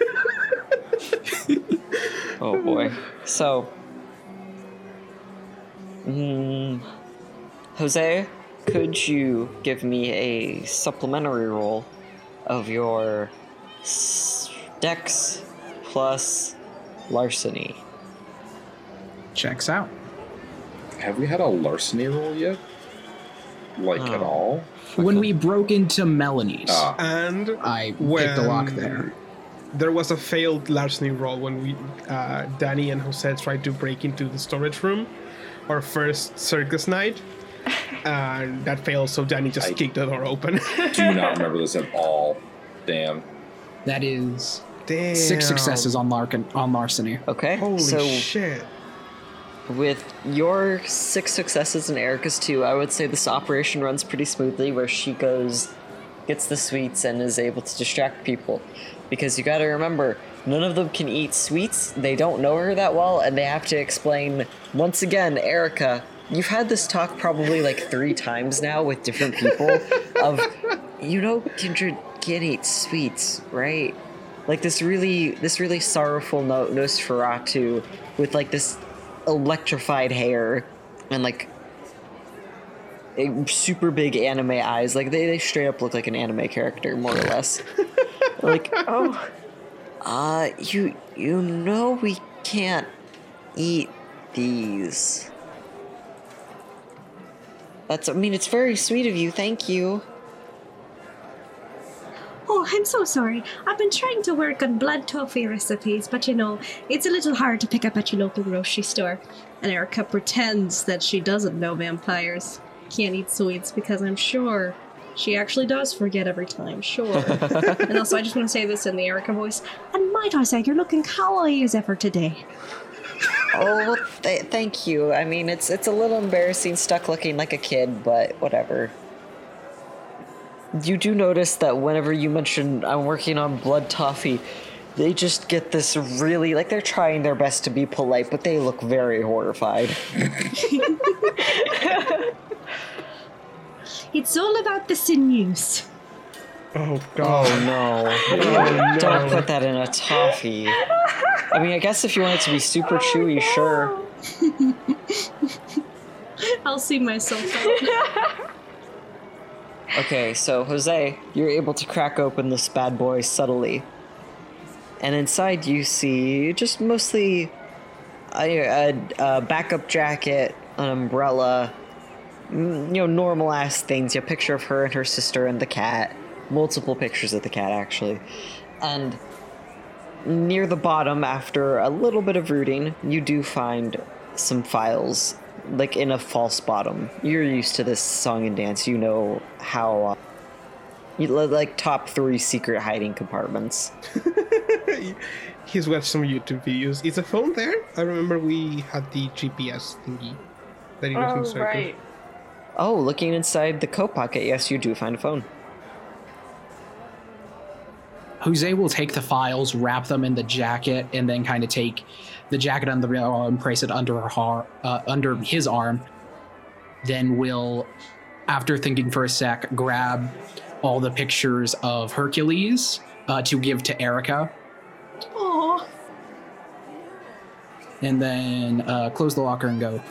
Oh boy. So, mm, Jose, could you give me a supplementary roll of your s- dex plus larceny? Checks out. Have we had a larceny roll yet? Like at Oh. all? When we broke into Melanie's, Ah, And I when picked the lock there. There was a failed larceny roll when we, uh, Danny and Jose tried to break into the storage room, our first circus night, and that failed. So Danny just I- kicked the door open. [laughs] do not remember this at all. Damn. That is Damn. six successes on Larkin on larceny. Okay. Holy so shit! with your six successes and Erica's two, I would say this operation runs pretty smoothly. Where she goes, gets the sweets, and is able to distract people. Because you got to remember, none of them can eat sweets. They don't know her that well, and they have to explain once again, Erica. You've had this talk probably like three times now with different people. of, you know, Kindred can't eat sweets, right? Like this really, this really sorrowful no- Nosferatu with like this electrified hair and like super big anime eyes. Like they, they straight up look like an anime character, more or less. like, [laughs] oh, uh, you you know we can't eat these. That's I mean it's very sweet of you. Thank you. Oh, I'm so sorry. I've been trying to work on blood toffee recipes, but you know, it's a little hard to pick up at your local grocery store. And Erica pretends that she doesn't know vampires can't eat sweets because I'm sure she actually does forget every time, sure. [laughs] and also, I just want to say this in the Erica voice. And might I say, you're looking kawaii as ever today. [laughs] Oh, th- thank you. I mean, it's it's a little embarrassing, stuck looking like a kid, but whatever. You do notice that whenever you mention I'm working on blood toffee, they just get this really like they're trying their best to be polite, but they look very horrified. [laughs] It's all about the sinews. Oh god! Oh no! Oh, Don't no. put that in a toffee. I mean, I guess if you want it to be super chewy, sure. [laughs] I'll see myself out. [laughs] Okay, so Jose, you're able to crack open this bad boy subtly. And inside you see just mostly a, a, a backup jacket, an umbrella, mm, you know, normal ass things. You a picture of her and her sister and the cat. Multiple pictures of the cat, actually. And near the bottom, after a little bit of rooting, you do find some files, like in a false bottom. You're used to this song and dance. You know how, uh, you like top three secret hiding compartments. [laughs] He's watched some YouTube videos. Is a phone there? I remember we had the GPS thingy that he was Oh, circle. right. Oh, looking inside the coat pocket, yes, you do find a phone. Jose will take the files, wrap them in the jacket, and then kind of take the jacket under the arm, place it under her har- uh, under his arm. Then will, after thinking for a sec, grab all the pictures of Hercules uh, to give to Erica, Aw. and then uh, close the locker and go.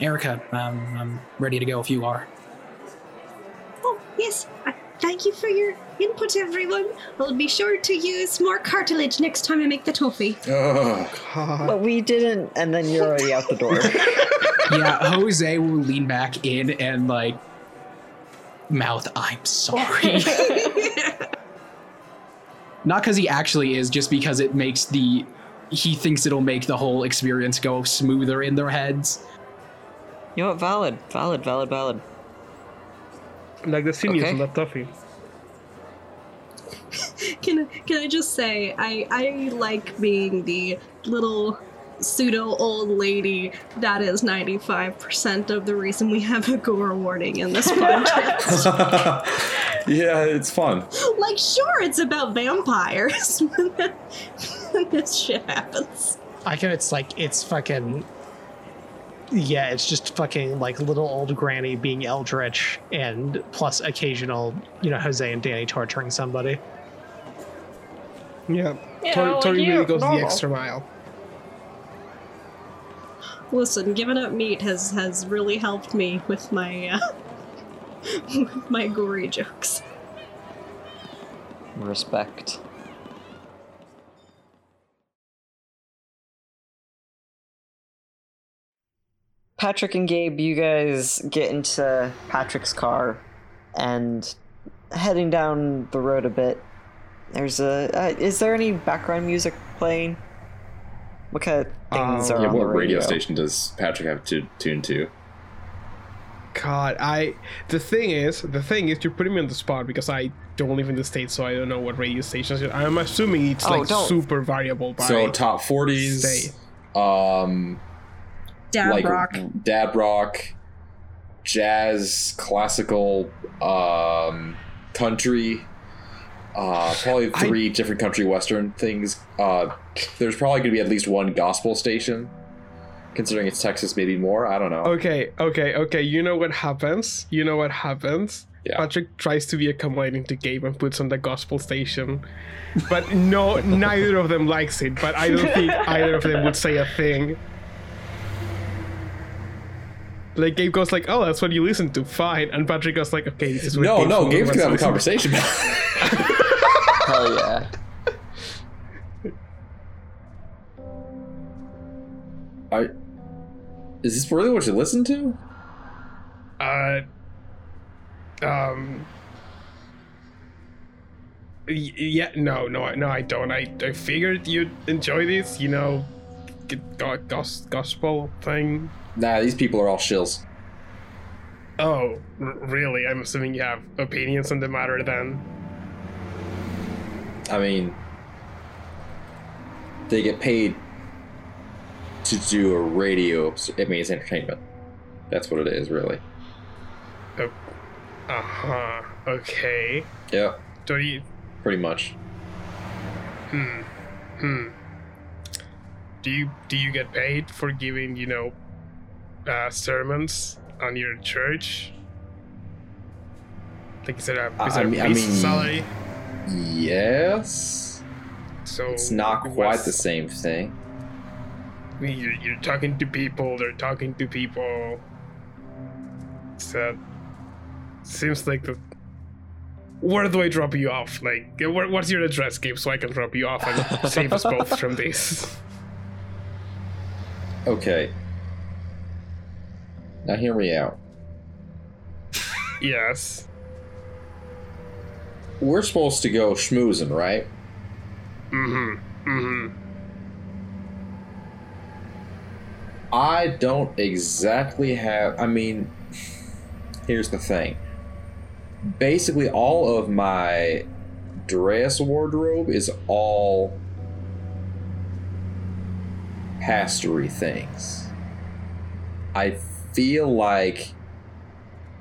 Erica, um, I'm ready to go if you are. Oh, yes. Uh, thank you for your input, everyone. I'll be sure to use more cartilage next time I make the toffee. Ugh. God. But we didn't, and then you're already out the door. [laughs] yeah, Jose will lean back in and like mouth, I'm sorry. [laughs] Not because he actually is, just because it makes the he thinks it'll make the whole experience go smoother in their heads. You know what? Valid, valid, valid, valid. Like the seniors Okay. on that toffee. Can I- can I just say I I like being the little pseudo old lady that is 95% of the reason we have a gore warning in this podcast. [laughs] yeah, it's fun. like sure it's about vampires [laughs] when this shit happens. I can. It's like it's fucking. Yeah, it's just fucking like little old granny being eldritch, and plus occasional, you know, Jose and Danny torturing somebody. Yeah. Yeah, Tori, like Tori you, really goes normal. the extra mile. Listen, giving up meat has has really helped me with my uh, [laughs] with my gory jokes. Respect. Patrick and Gabe, you guys get into Patrick's car and heading down the road a bit. There's a. Uh, is there any background music playing? What kind of things Um, are Yeah, on what the radio radio station does Patrick have to tune to? God, I. The thing is, the thing is, you're putting me on the spot because I don't live in the states, so I don't know what radio stations. I'm assuming it's Oh, like don't- super variable by. So top forties, state. um, Dad like rock. dad rock, jazz, classical, um, country. Uh, probably I- three different country western things. Uh, there's probably going to be at least one gospel station, considering it's Texas, maybe more. I don't know. Okay, okay, okay. You know what happens? You know what happens? Yeah. Patrick tries to be accommodating to Gabe and puts on the gospel station. But no, [laughs] neither of them likes it. But I don't think [laughs] either of them would say a thing. Like Gabe goes like, "Oh, that's what you listen to. Fine." And Patrick goes like, "Okay, this is what No, Gabe no, Fuller Gabe's wants gonna have a listen to." conversation. [laughs] Hell yeah. I, is this really what you listen to? Uh, um. y- Yeah, no, no, no, I don't. I, I figured you'd enjoy this, you know, g- go- gos- gospel thing. Nah, these people are all shills. Oh, r- really? I'm assuming you have opinions on the matter then. I mean, they get paid to do a radio. I mean, it's entertainment. That's what it is, really. Uh huh. Okay. Yeah, Do you? pretty much. Hmm. Hmm. Do you do you get paid for giving you know uh, sermons on your church? Like is it a is I- it a I mean- I mean- salary? Yes, So it's not quite the same thing. You're, you're talking to people. They're talking to people. So seems like the. Where do I drop you off? Like, what's your address, Gabe, so I can drop you off and [laughs] save us both from this? Okay. Now hear me out. Yes. We're supposed to go schmoozing, right? Mm-hmm. Mm-hmm. I don't exactly have. I mean, here's the thing. Basically, all of my dress wardrobe is all pastory things. I feel like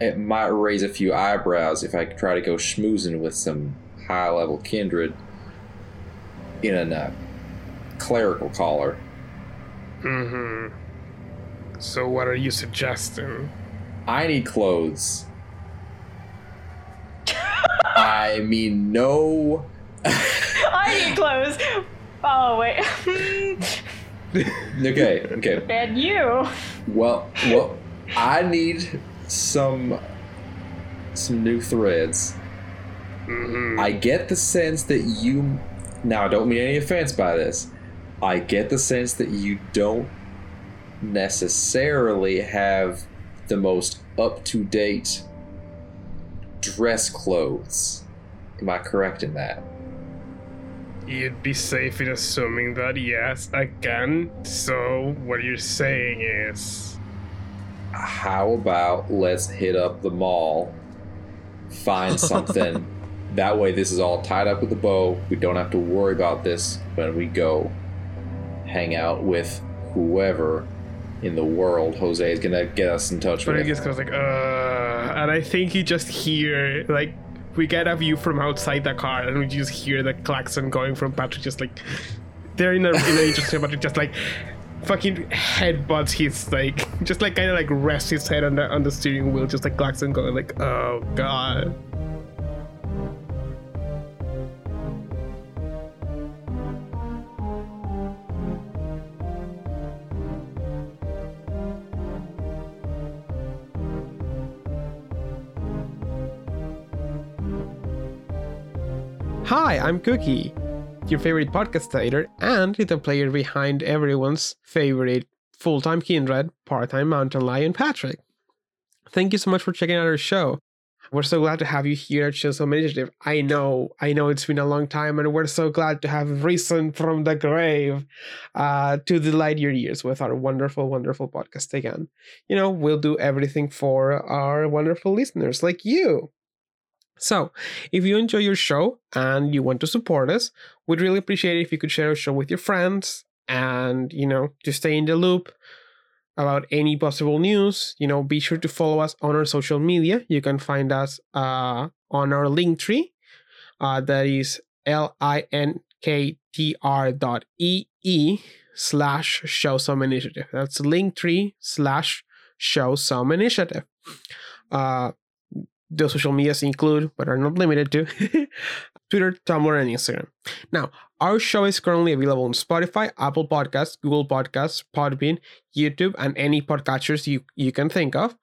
it might raise a few eyebrows if I try to go schmoozing with some high level kindred in a uh, clerical collar. Mm-hmm. So what are you suggesting? I need clothes. I mean, no. [laughs] I need clothes. Oh wait. [laughs] [laughs] Okay, okay. and you. Well, well, I need some some new threads. Mm-hmm. I get the sense that you. Now, I don't mean any offense by this. I get the sense that you don't necessarily have the most up to date dress clothes. Am I correct in that? You'd be safe in assuming that, yes, again. So, what you're saying is. how about let's hit up the mall, find something. [laughs] that way, this is all tied up with a bow. We don't have to worry about this when we go hang out with whoever in the world Jose is gonna get us in touch with. But I with. just goes like, uh, and I think you just hear like we get a view from outside the car, and we just hear the klaxon going from Patrick. Just like they're in a an interesting, Patrick just like fucking headbutts his like just like kind of like rests his head on the on the steering wheel, just like klaxon going like, oh god. Hi, I'm Cookie, your favorite podcast and the player behind everyone's favorite full time kindred, part time mountain lion, Patrick. Thank you so much for checking out our show. We're so glad to have you here at Show Initiative. I know, I know it's been a long time, and we're so glad to have risen from the grave uh, to delight your ears with our wonderful, wonderful podcast again. You know, we'll do everything for our wonderful listeners like you. So, if you enjoy your show and you want to support us, we'd really appreciate it if you could share our show with your friends and, you know, to stay in the loop about any possible news. You know, be sure to follow us on our social media. You can find us uh, on our link tree. Uh, that is L I N K T R dot E E slash show some initiative. That's linktree slash show some initiative. Uh, the social medias include, but are not limited to, [laughs] Twitter, Tumblr, and Instagram. Now, our show is currently available on Spotify, Apple Podcasts, Google Podcasts, Podbean, YouTube, and any podcatchers you, you can think of.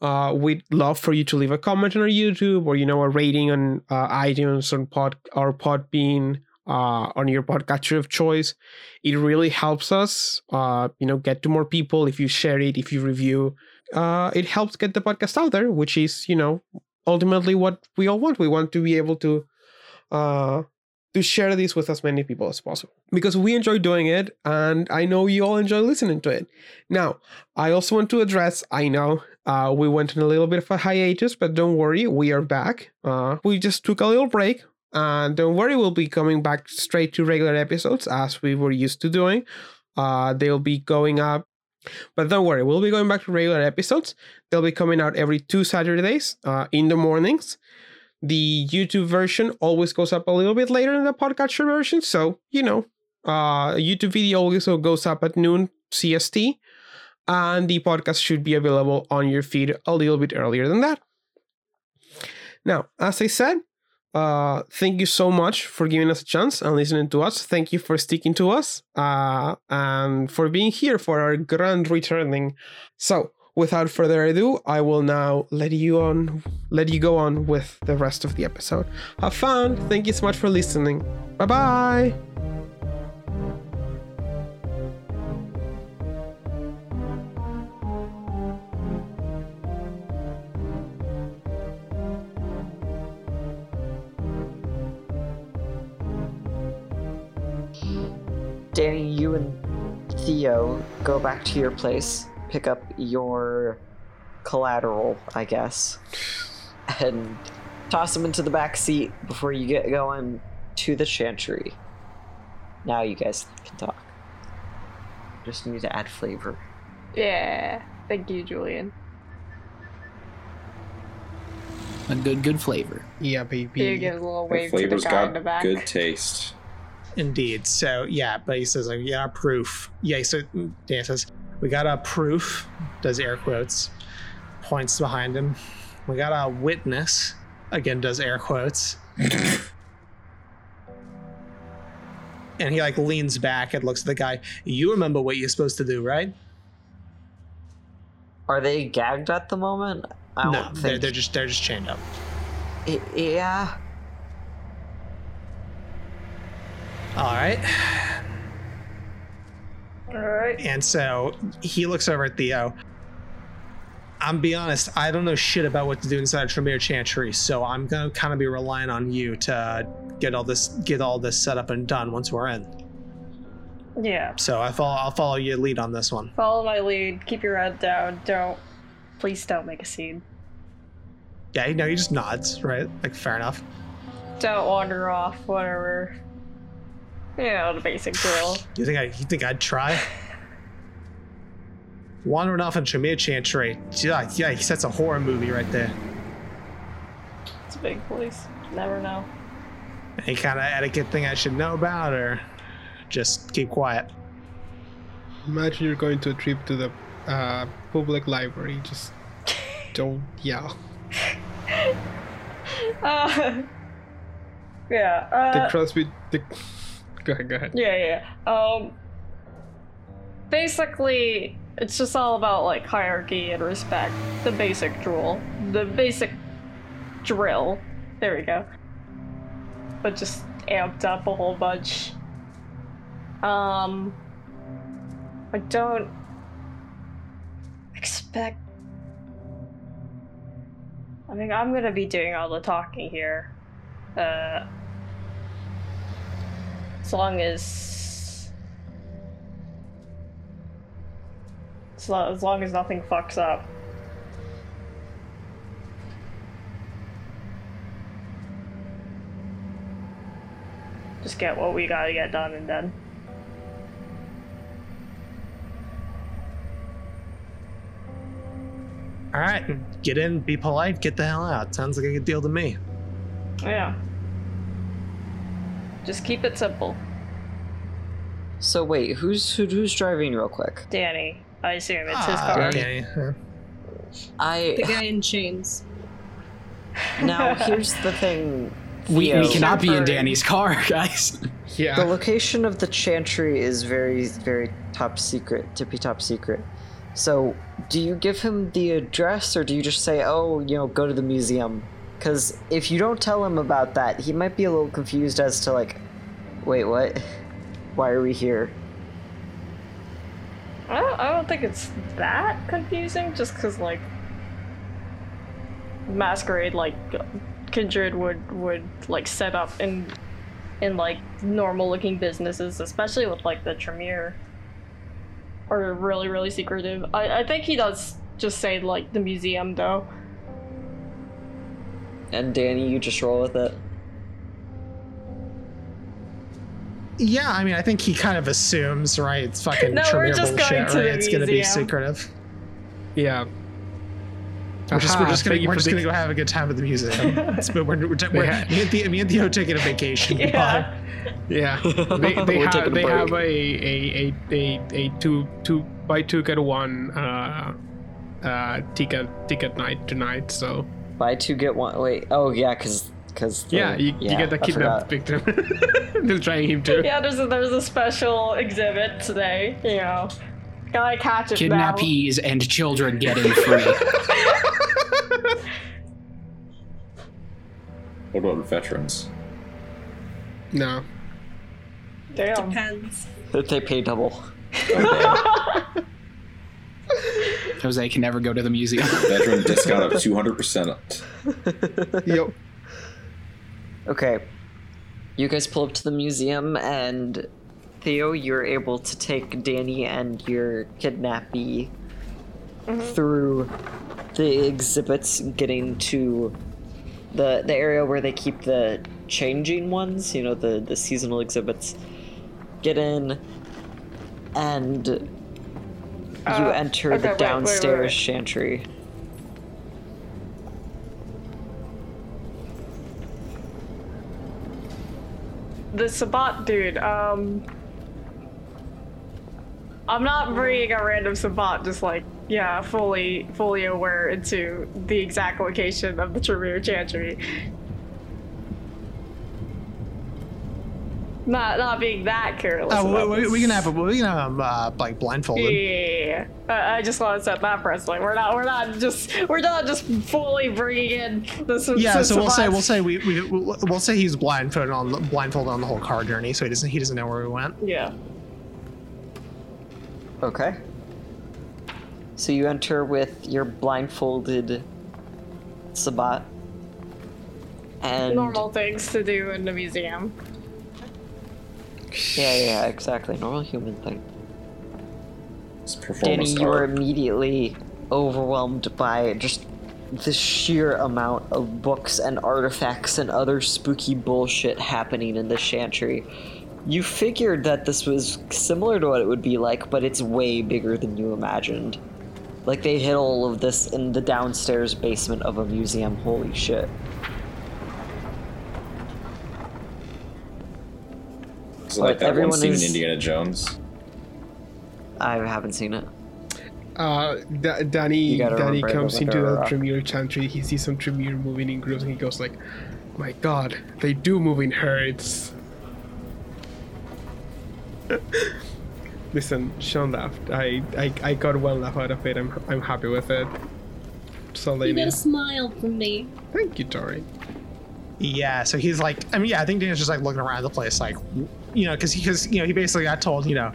Uh, we'd love for you to leave a comment on our YouTube or, you know, a rating on uh, iTunes or, pod, or Podbean uh, on your podcatcher of choice. It really helps us, uh, you know, get to more people if you share it, if you review. Uh, it helps get the podcast out there, which is, you know, ultimately what we all want. We want to be able to uh, to share this with as many people as possible because we enjoy doing it, and I know you all enjoy listening to it. Now, I also want to address. I know uh, we went on a little bit of a hiatus, but don't worry, we are back. Uh, we just took a little break. And don't worry, we'll be coming back straight to regular episodes as we were used to doing. Uh, they'll be going up but don't worry, we'll be going back to regular episodes. They'll be coming out every two Saturdays uh, in the mornings. The YouTube version always goes up a little bit later than the podcatcher version. So, you know, uh, YouTube video also goes up at noon CST. And the podcast should be available on your feed a little bit earlier than that. Now, as I said, uh, thank you so much for giving us a chance and listening to us. Thank you for sticking to us uh, and for being here for our grand returning. So, without further ado, I will now let you on, let you go on with the rest of the episode. Have fun. Thank you so much for listening. Bye bye. Danny, you and Theo go back to your place, pick up your collateral, I guess, and toss them into the back seat before you get going to the chantry. Now you guys can talk. Just need to add flavor. Yeah. Thank you, Julian. A good, good flavor. Yeah, He baby. gives a little The wave to the flavor's guy in the got back. good taste. Indeed. So yeah, but he says like, yeah, proof. Yeah, so mm, Dan says, we got a proof, does air quotes, points behind him. We got a witness, again does air quotes. [laughs] and he like leans back and looks at the guy. You remember what you're supposed to do, right? Are they gagged at the moment? I no, they're, they're just they're just chained up. I- yeah. All right. Alright. And so he looks over at Theo. I'm be honest, I don't know shit about what to do inside of Tremere Chantry, so I'm gonna kind of be relying on you to get all this get all this set up and done once we're in. Yeah. So I follow I'll follow your lead on this one. Follow my lead. Keep your head down. Don't Please don't make a scene. Yeah, you know, he just nods, right? Like, fair enough. Don't wander off, whatever. You know, the basic drill. You think I? You think I'd try? Wandering off in Tremere Chantry. Yeah, yeah, that's a horror movie right there. It's a big place. Never know. Any kind of etiquette thing I should know about, or just keep quiet? Imagine you're going to a trip to the uh, public library. Just [laughs] don't yell. Uh, yeah. The Uh, Crosby. The... [laughs] Go ahead. Go ahead. yeah, yeah. Um. Basically, it's just all about like hierarchy and respect. The basic drill. The basic drill. There we go. But just amped up a whole bunch. Um. I don't expect. I mean, I'm gonna be doing all the talking here. Uh. As long as. As lo- as long as nothing fucks up. Just get what we gotta get done and done. All right, get in, be polite, get the hell out. Sounds like a good deal to me. Yeah. Just keep it simple. So wait, who's who, who's driving real quick? Danny, I assume it's his Ah, car. okay. Uh, I The guy in chains. [laughs] now here's the thing. We, Theo. we cannot be in Danny's car, [laughs] guys. Yeah. The Yeah. location of the chantry is very, very top secret, tippy top secret. So, do you give him the address, or do you just say, "Oh, you know, go to the museum"? Because if you don't tell him about that, he might be a little confused as to like, wait, what? Why are we here? I don't, I don't think it's that confusing, just because, like, Masquerade, like, Kindred would, would like, set up in, in, like, normal-looking businesses, especially with, like, the Tremere. Or really, really secretive. I, I think he does just say, like, the museum, though. And Danny, you just roll with it. yeah, I mean, I think he kind of assumes, right? It's fucking [laughs] No, we're just bullshit, going to right? the It's gonna be secretive. Yeah. We're just, we're just gonna, we're just the- gonna go have a good time at the museum. [laughs] It's- we're, we're, we're, we're, Yeah. me, and Theo, me and Theo taking a vacation. [laughs] Yeah. Yeah, they, they We're have taking a they have a a, a, a, a two two buy two get one uh uh ticket ticket night tonight. So Buy two get one. Wait. Oh yeah, because because yeah, you, you get the kidnapped victim. [laughs] They're trying him too. Yeah, there's a, there's a special exhibit today, you know. Gotta catch it now. Kidnappees and children getting free. [laughs] What about veterans? No, Damn. Depends. That they pay double. [laughs] [laughs] Jose can never go to the museum. [laughs] Veteran discount of two hundred percent. [laughs] yep. Okay. You guys pull up to the museum, and Theo, you're able to take Danny and your kidnappee mm-hmm. through the exhibits, getting to the the area where they keep the changing ones. You know, the the seasonal exhibits. Get in, and you Uh, enter okay, the wait, wait, wait, downstairs wait. chantry. The Sabbat dude, um. I'm not bringing a random Sabbat, just like, yeah, fully, fully aware into the exact location of the Tremere Chantry. Not, not being that careless. Oh, about we, we, this. we can have we can have him uh, like blindfolded. Yeah, I I just want to set that precedent. We're not, we're not just, we're not just fully bringing in the. s- Yeah, s- so we'll say we'll say we, we we'll we'll say he's blindfolded on the, blindfolded on the whole car journey, so he doesn't he doesn't know where we went. Yeah. Okay. So you enter with your blindfolded Sabbat. And Normal things to do in the museum. Yeah, yeah, exactly. Normal human thing. It's Danny, you are art. immediately overwhelmed by just the sheer amount of books and artifacts and other spooky bullshit happening in the chantry. You figured that this was similar to what it would be like, but it's way bigger than you imagined. Like they hid all of this in the downstairs basement of a museum. Holy shit. Is it like But that one scene is- in Indiana Jones? I haven't seen it. Uh, Da- Danny Danny comes into the Rock. Tremere chantry. He sees some Tremere moving in groups, and he goes like, "My God, they do move in herds." [laughs] Listen, Sean laughed. I, I I got one laugh out of it. I'm I'm happy with it. So, You lady, got a smile from me. thank you, Tori. Yeah, so he's like, I mean, yeah, I think Daniel's just like looking around the place, like, you know, because because you know he basically got told, you know,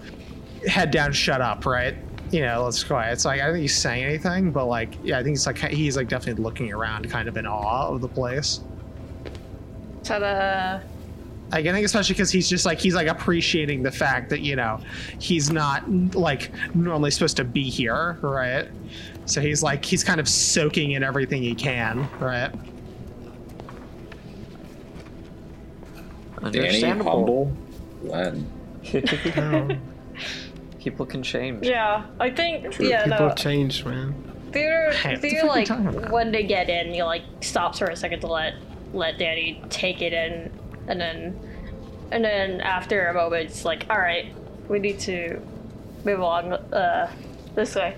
head down, shut up, right? You know, let's go. It's like I don't think he's saying anything, but like, yeah, I think he's like he's like definitely looking around, kind of in awe of the place. Ta-da! Like, I think especially because he's just like he's like appreciating the fact that you know he's not like normally supposed to be here, right? So he's like he's kind of soaking in everything he can, right? Danny, Understandable. humble, Len. [laughs] People can change. Yeah, I think true, yeah people no. change, man. They're [laughs] the they're fuck are you like when they get in, you like stops for a second to let let Danny take it in, and then and then after a moment, it's like, all right, we need to move along uh this way.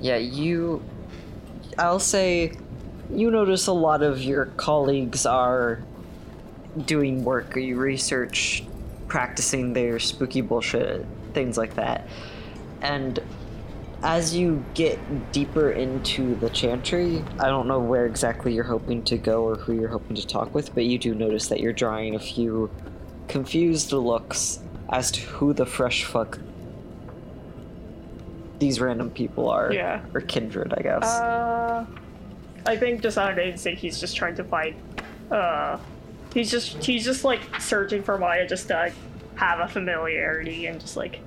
Yeah, you. I'll say you notice a lot of your colleagues are doing work or you research, practicing their spooky bullshit, things like that. And as you get deeper into the chantry, I don't know where exactly you're hoping to go or who you're hoping to talk with, but you do notice that you're drawing a few confused looks as to who the fresh fuck these random people are. Yeah. Or kindred, I guess. Uh, I think just out of instinct, he's just trying to find. Uh, he's just he's just like searching for Maya just to like, have a familiarity and just like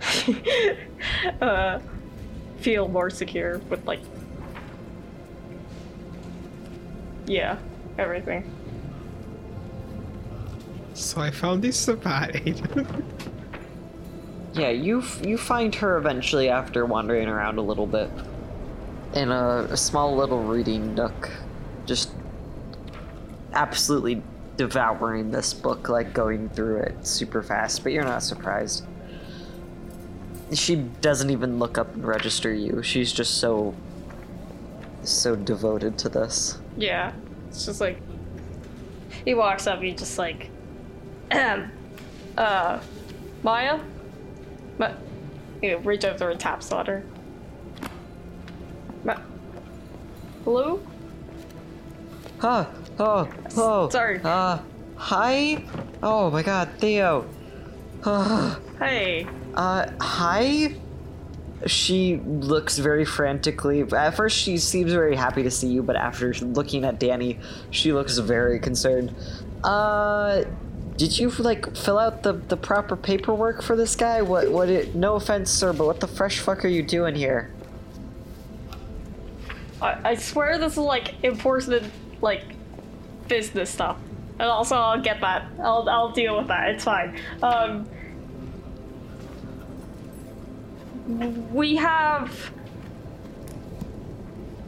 [laughs] uh, feel more secure with like yeah everything. So I found this sabbat. [laughs] Yeah, you f- you find her eventually after wandering around a little bit in a, a small little reading nook, just absolutely devouring this book, like going through it super fast. But you're not surprised. She doesn't even look up and register you. She's just so so devoted to this. Yeah, it's just like he walks up. He just like, uh, Maya, Ma- you reach over and taps on her. Hello? Huh. Oh. Oh. Sorry. Uh. Hi. Oh my God, Theo. Uh, [sighs] Hey. uh. Hi. She looks very frantically. At first, she seems very happy to see you, but after looking at Danny, she looks very concerned. Uh. Did you like fill out the, the proper paperwork for this guy? What what it no offense, sir, but what the fresh fuck are you doing here? I, I swear this is like important, like business stuff. And also, I'll get that. I'll I'll deal with that. It's fine. Um, we have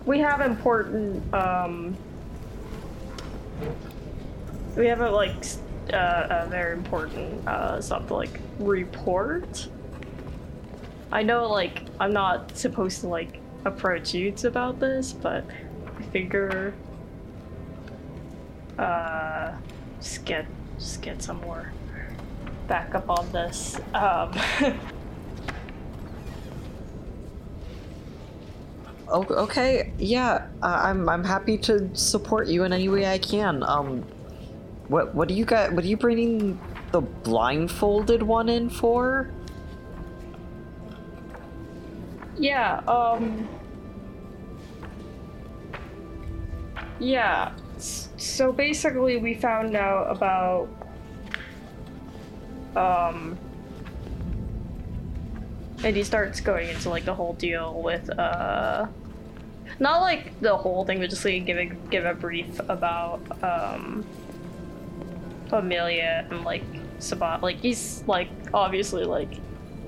we have important um we have a like uh, a very important uh stuff to like report. I know like I'm not supposed to like approach you about this, but I figure uh just get just get some more backup on this. Um [laughs] okay, yeah, uh, I'm I'm happy to support you in any way I can. Um, what what do you got? What are you bringing the blindfolded one in for? Yeah, um. Yeah, so basically, we found out about. Um. and he starts going into like the whole deal with uh not like the whole thing but just like give a give a brief about um Amelia and like Sabbat like he's like obviously like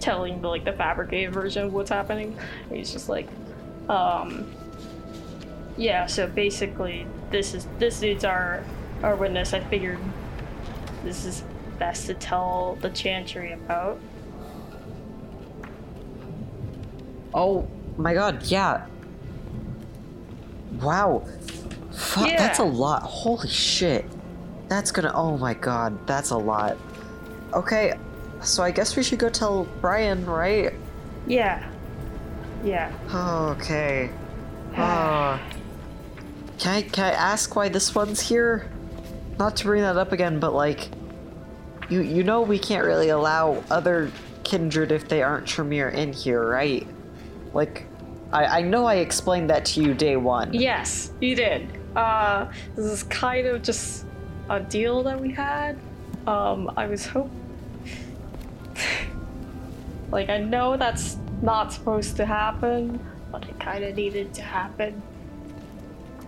telling the like the fabricated version of what's happening he's just like um yeah so basically this is this dude's our our witness I figured this is best to tell the chantry about Oh my god, yeah. Wow. Fuck, yeah. that's a lot. Holy shit. That's gonna. Oh my god, that's a lot. Okay, so I guess we should go tell Brian, right? yeah yeah Okay. Uh, [sighs] can I can I ask why this one's here? Not to bring that up again, but like, you you know we can't really allow other kindred if they aren't Tremere in here, right? Like, I I know I explained that to you day one. Yes, you did. Uh, this is kind of just a deal that we had. Um, I was hope. [laughs] like I know that's not supposed to happen, but it kind of needed to happen.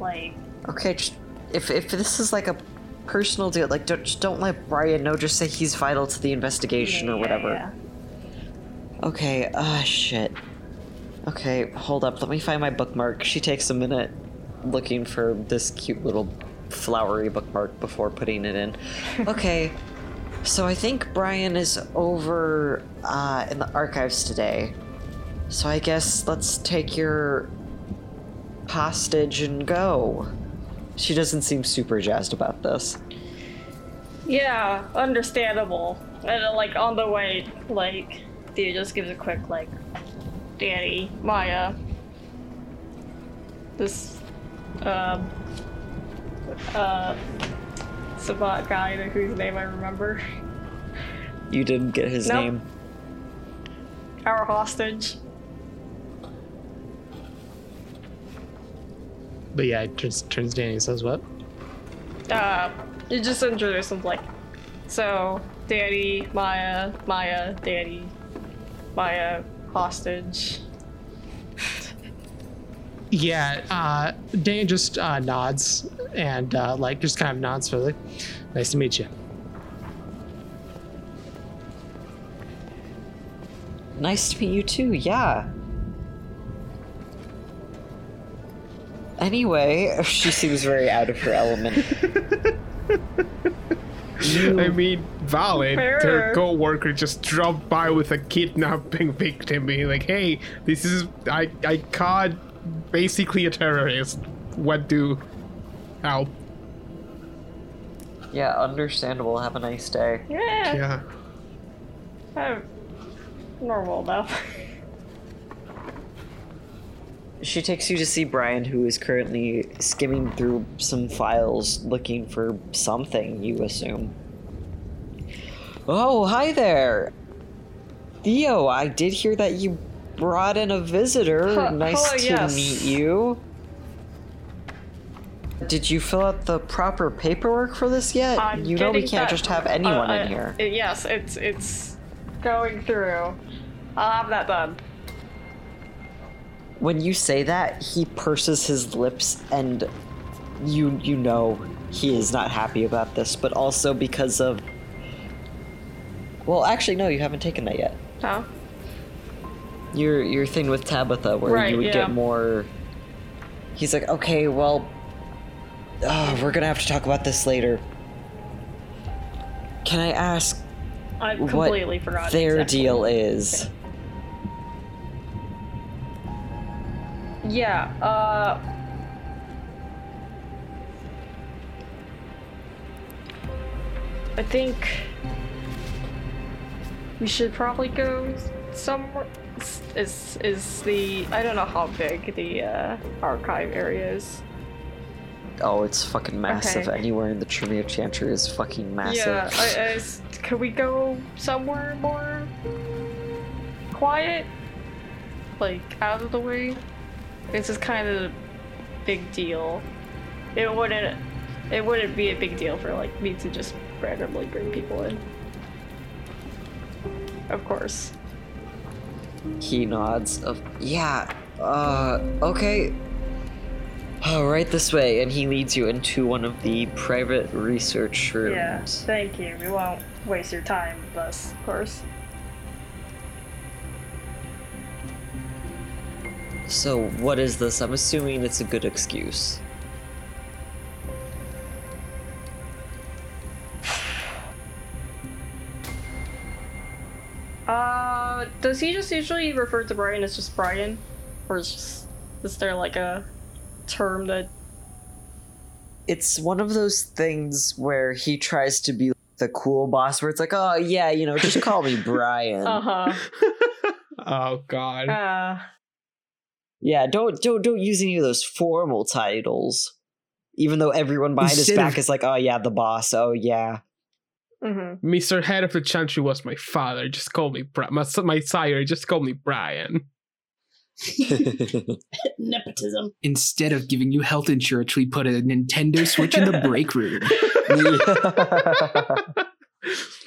Like, Okay, just, if if this is like a personal deal, like don't just don't let Brian know. Just say he's vital to the investigation or whatever. yeah. Okay, ah, shit. Okay, hold up. Let me find my bookmark. She takes a minute looking for this cute little flowery bookmark before putting it in. [laughs] Okay, so I think Brian is over uh, in the archives today. So I guess let's take your hostage and go. She doesn't seem super jazzed about this. Yeah, understandable. And uh, like on the way, like Thea just gives a quick like, Danny, Maya, this, um, uh, Sabbat guy whose name I remember, You didn't get his Nope. name. our hostage. But yeah, it turns, turns Danny and says what? Uh, you just introduce him like, so Danny, Maya, Maya, Danny, Maya, hostage. Yeah, uh, Danny just uh, nods and uh, like just kind of nods for like, nice to meet you. Nice to meet you too, yeah. Anyway, [laughs] she seems very out of her element. [laughs] I mean, valid. Fair. Their co-worker just dropped by with a kidnapping [laughs] victim, being like, "Hey, this is I I caught basically a terrorist. What do help?" Yeah, understandable. Have a nice day. Yeah, Yeah. uh, normal though. [laughs] She takes you to see Brian, who is currently skimming through some files looking for something, you assume. Oh, hi there! Theo, I did hear that you brought in a visitor. Huh, nice hello, to yes. meet you. Did you fill out the proper paperwork for this yet? I'm you know we can't that- just have anyone uh, in here. uh, yes, it's it's going through. I'll have that done. when you say that, he purses his lips and you you know he is not happy about this, but also because of Well, actually no, you haven't taken that yet. Huh? Your your thing with Tabitha where Right, you would yeah. get more He's like, "Okay, well oh, we're to have to talk about this later." Can I ask I what completely forgot. their exactly. deal is? Yeah. Uh. I think we should probably go somewhere. Is is, is the I don't know how big the uh, archive area is. Oh, it's fucking massive. Okay. Anywhere in the Tremere Chantry is fucking massive. Yeah. I, I s- could we go somewhere more quiet, like out of the way? This is kind of a big deal. It wouldn't. It wouldn't be a big deal for like me to just randomly bring people in. Of course. He nods. Of yeah. Uh. Okay. Oh, right this way, and he leads you into one of the private research rooms. Yeah, thank you. We won't waste your time with us, of course. So, what is this? I'm assuming it's a good excuse. Uh, does he just usually refer to Brian as just Brian? Or is, just, is there like a term that. It's one of those things where he tries to be the cool boss, where it's like, oh, yeah, you know, just call me [laughs] Brian. Uh huh. [laughs] oh god. uh, Yeah, don't don't don't use any of those formal titles. Even though everyone behind his back of- is like, oh yeah, the boss. Oh yeah. Mm-hmm. Mr. Head of the Chantry was my father. Just call me Bri- my, my sire. Just call me Brian. [laughs] [laughs] Nepotism. Instead of giving you health insurance, we put a Nintendo Switch in the break room. [laughs]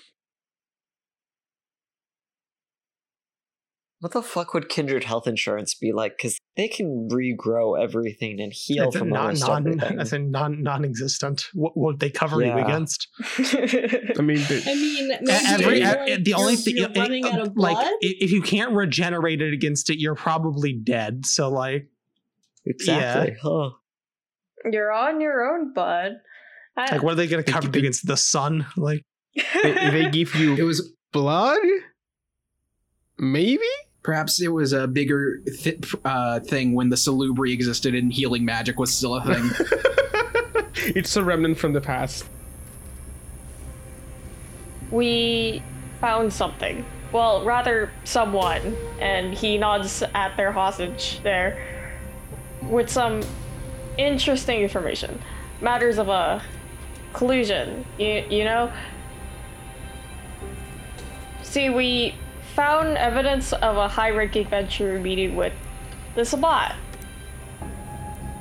what the fuck would Kindred Health Insurance be like? Because they can regrow everything and heal It's from non, almost non, everything. as in non, non-existent. What would they cover you against? [laughs] I mean, the, I mean, maybe Every, like, the only thing, you're running out of like, if you can't regenerate it against it, you're probably dead. So, like, exactly. Huh. You're on your own, bud. I, like, what are they going to cover you against the sun? Like, they, they give you [laughs] It was blood? Maybe? Perhaps it was a bigger th- uh, thing when the salubri existed and healing magic was still a thing. [laughs] it's a remnant from the past. we found something. Well, rather, someone. And he nods at their hostage there with some interesting information. Matters of a collusion, you, you know? See, we found evidence of a high ranking Ventrue meeting with the Sabbat.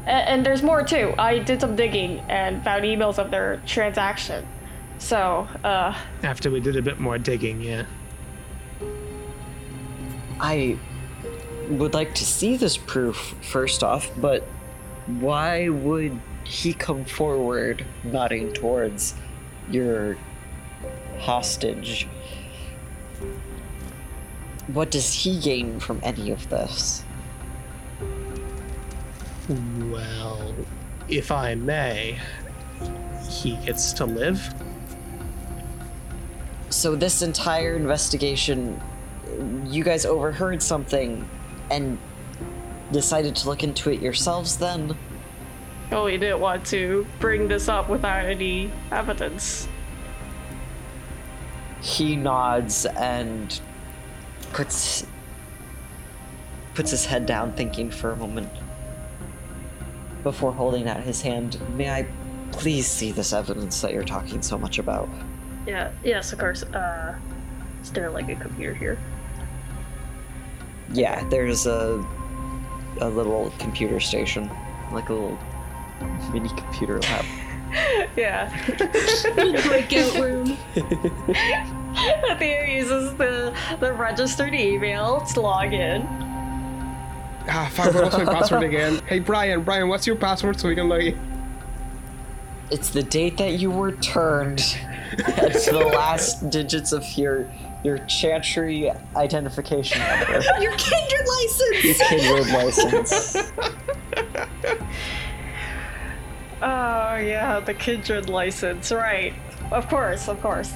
A- and there's more too. I did some digging and found emails of their transaction. So, uh, after we did a bit more digging, yeah. I would like to see this proof first off, but why would he come forward nodding towards your hostage? What does he gain from any of this? Well, if I may, he gets to live. So this entire investigation, you guys overheard something and decided to look into it yourselves then? Oh, we didn't want to bring this up without any evidence. He nods and puts puts his head down thinking for a moment before holding out his hand. May I please see this evidence that you're talking so much about? Yeah, yes, of course. Uh, is there like a computer here? Yeah, there's a a little computer station, like a little mini computer lab. [laughs] yeah. [laughs] Breakout room. [laughs] [laughs] Theo uses the, the registered email to log in. Ah, fuck, what was my password again? [laughs] Hey, Brian, Brian, what's your password so we can log in? It's the date that you were turned. It's the [laughs] last digits of your your chantry identification number. Your kindred license. Your kindred license. Oh, yeah, the Kindred license, right. Of course, of course.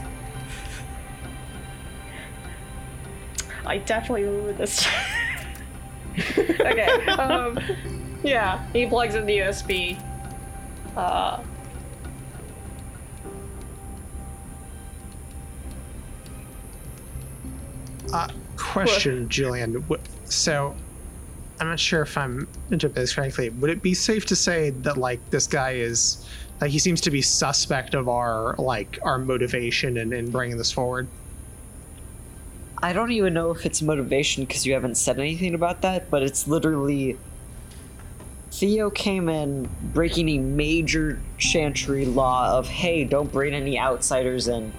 I definitely remember this. [laughs] okay, [laughs] um, yeah, he plugs in the USB. Uh, Uh, question, Julian. So, I'm not sure if I'm interpreting this correctly. Would it be safe to say that like this guy is like he seems to be suspect of our like our motivation in, in bringing this forward? I don't even know if it's motivation because you haven't said anything about that, but it's literally Theo came in breaking a major chantry law of hey, don't bring any outsiders in.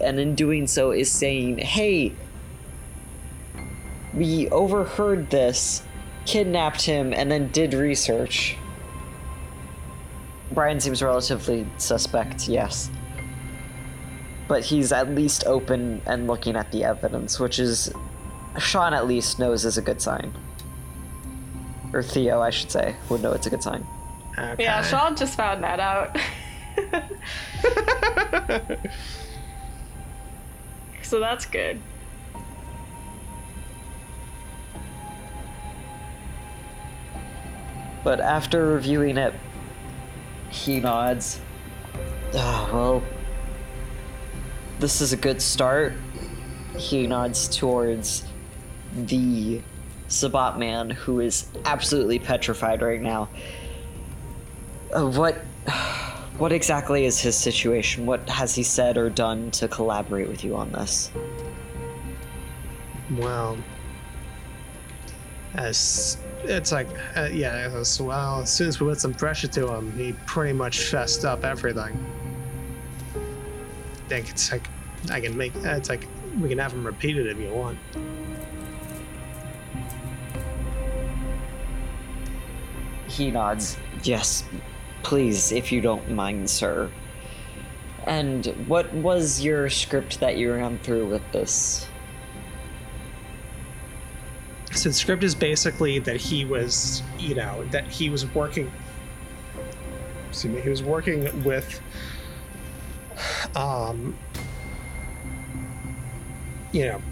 And in doing so is saying, hey, we overheard this, kidnapped him, and then did research. Brian seems relatively suspect, yes. But he's at least open and looking at the evidence, which is. Sean at least knows is a good sign. Or Theo, I should say, would know it's a good sign. Okay. Yeah, Sean just found that out. [laughs] so that's good. But after reviewing it, he nods. Ah, well, this is a good start. He nods towards the Sabbat man, who is absolutely petrified right now. Uh, what, [sighs] what exactly is his situation? What has he said or done to collaborate with you on this? Well, as it's like, uh, yeah, as well. As soon as we put some pressure to him, he pretty much fessed up everything. Think it's like I can make. Uh, it's like we can have them repeat it if you want. He nods. Yes, please, if you don't mind, sir. And what was your script that you ran through with this? So the script is basically that he was, you know, that he was working. Excuse me. He was working with, um, you know,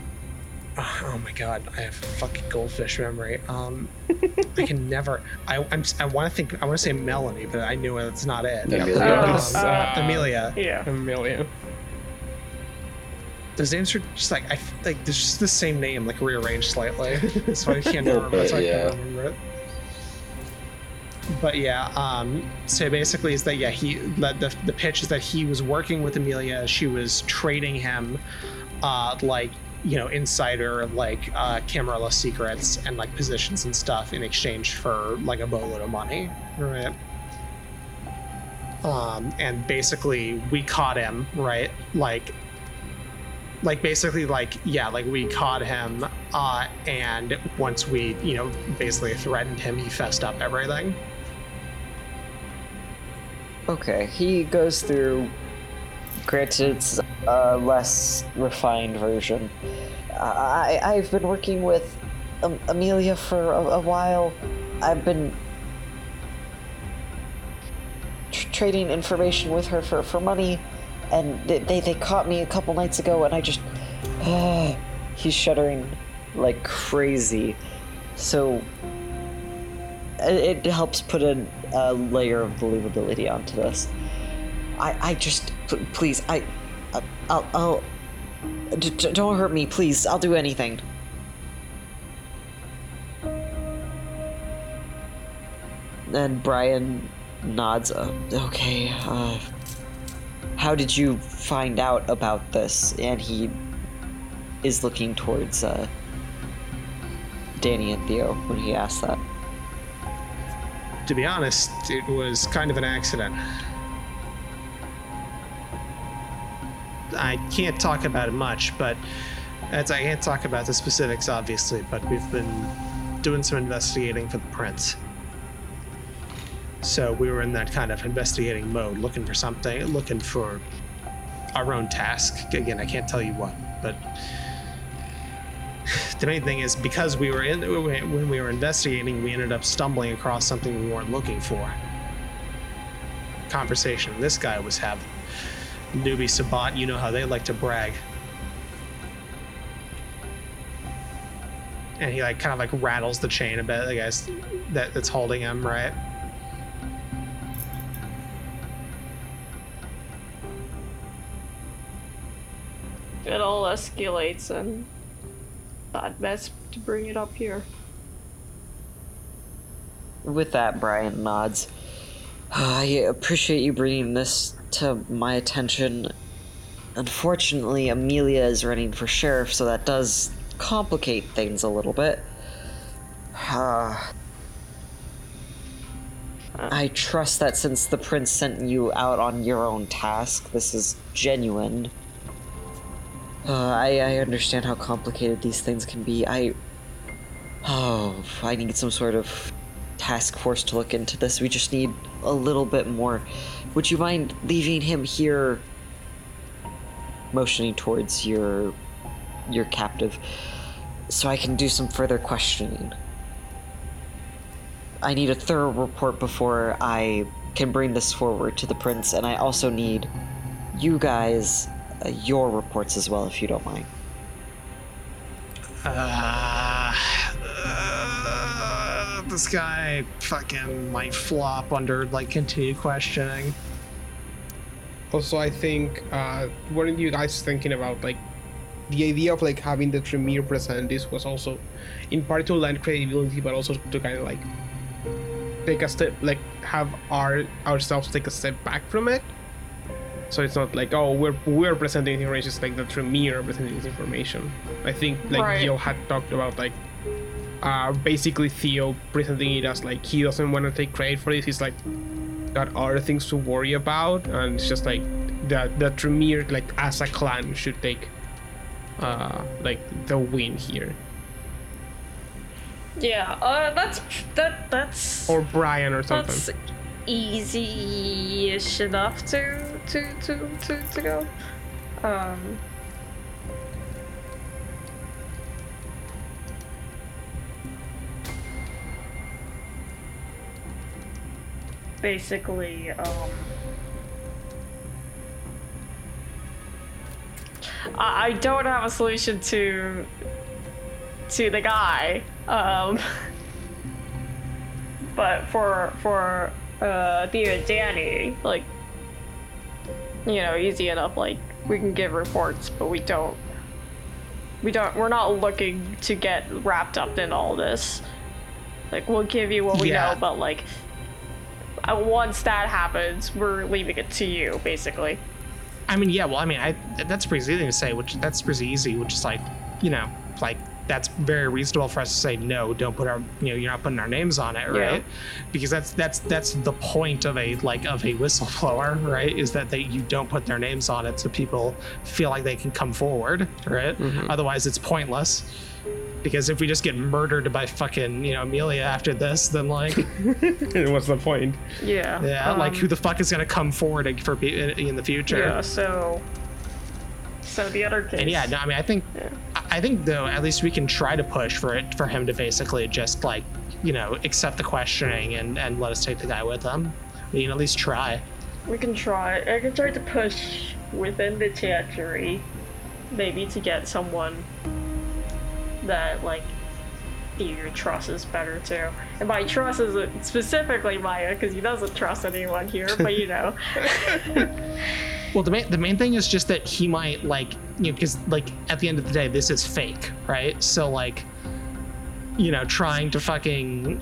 oh my god, I have fucking goldfish memory. Um, [laughs] I can never. I I'm, I want to think. I want to say Melanie, but I knew it's not it. Amelia. Um, It's, uh, Amelia. Yeah. Amelia. Those names are just like I f- like. There's just the same name, like rearranged slightly. That's why I can't [laughs] remember. That's why I bit, can't remember it. But yeah, um, so basically is that yeah he the, the the pitch is that he was working with Amelia. She was trading him, uh, like you know insider like uh, Camarilla secrets and like positions and stuff in exchange for like a boatload of money, right? Um, and basically we caught him right like like basically like yeah like we caught him uh and once we you know basically threatened him he fessed up everything Okay, he goes through. Granted, it's a less refined version. I, I've been working with um, Amelia for a, a while. I've been tr- trading information with her for, for money, and they, they, they caught me a couple nights ago, and I just. [sighs] he's shuddering like crazy. So it, it helps put a, a layer of believability onto this. I, I just, please, I, I- I'll, I'll, d- don't hurt me, please. I'll do anything. And Brian nods. Uh, okay. Uh, how did you find out about this? And he is looking towards uh, Danny and Theo when he asks that. To be honest it was kind of an accident. I can't talk about it much but i can't talk about the specifics obviously but we've been doing some investigating for the prince so we were in that kind of investigating mode looking for something looking for our own task. Again i can't tell you what but the main thing is because we were in when we were investigating we ended up stumbling across something we weren't looking for. Conversation this guy was having. Newbie Sabbat you know how they like to brag. And he like kind of like rattles the chain a bit i guess that, that's holding him right? It all escalates and thought best to bring it up here. With that, Brian nods. I appreciate you bringing this to my attention. Unfortunately, Amelia is running for sheriff, so that does complicate things a little bit. Uh, I trust that since the prince sent you out on your own task, this is genuine. Uh, I, I understand how complicated these things can be. I Oh, I need some sort of task force to look into this. We just need a little bit more. Would you mind leaving him here? Motioning towards your your captive, so I can do some further questioning. I need a thorough report before I can bring this forward to the prince, and I also need you guys your reports as well, if you don't mind. Uh, uh, this guy fucking might flop under like continued questioning. Also, I think, uh, weren't you guys thinking about like the idea of like having the Tremere present this was also in part to lend credibility, but also to kind of like take a step, like have our ourselves take a step back from it. So it's not like oh we're we're presenting information, it's like the Tremere presenting this information. I think like Right. Theo had talked about like uh, basically Theo presenting it as like he doesn't want to take credit for this. He's like got other things to worry about, and it's just like that the Tremere like as a clan should take uh like the win here, Yeah, uh, that's that that's or Brian or something. that's easy-ish enough to to to to to go. Um. Basically, um. I, don't have a solution to to the guy. Um, [laughs] but for for uh and Danny, like you know, easy enough. Like we can give reports, but we don't. We don't. We're not looking to get wrapped up in all this. Like we'll give you what we Yeah. know, but like uh, once that happens, we're leaving it to you, basically. I mean, yeah. Well, I mean, I that's pretty easy to say. Which that's pretty easy. Which is like, you know, like that's very reasonable for us to say no. Don't put our, you know, you're not putting our names on it, Yeah. right? Because that's that's that's the point of a like of a whistleblower, right? Is that they you don't put their names on it so people feel like they can come forward, right? Otherwise, it's pointless. Because if we just get murdered by fucking you know Amelia after this, then like [laughs] [laughs] What's the point? Yeah. yeah, like um, who the fuck is gonna come forward for in, in the future? Yeah. So. So the other case. And yeah, no, I mean, I think, Yeah. I think though, at least we can try to push for it for him to basically just like, you know, accept the questioning and and let us take the guy with him. We can at least try. We can try. I can try to push within the chantry, maybe to get someone that like you trust is better too. And by trust is specifically Maya, because he doesn't trust anyone here. But you know, [laughs] [laughs] Well, the main the main thing is just that he might like, you know, because like at the end of the day, this is fake, right? So like, you know, trying to fucking.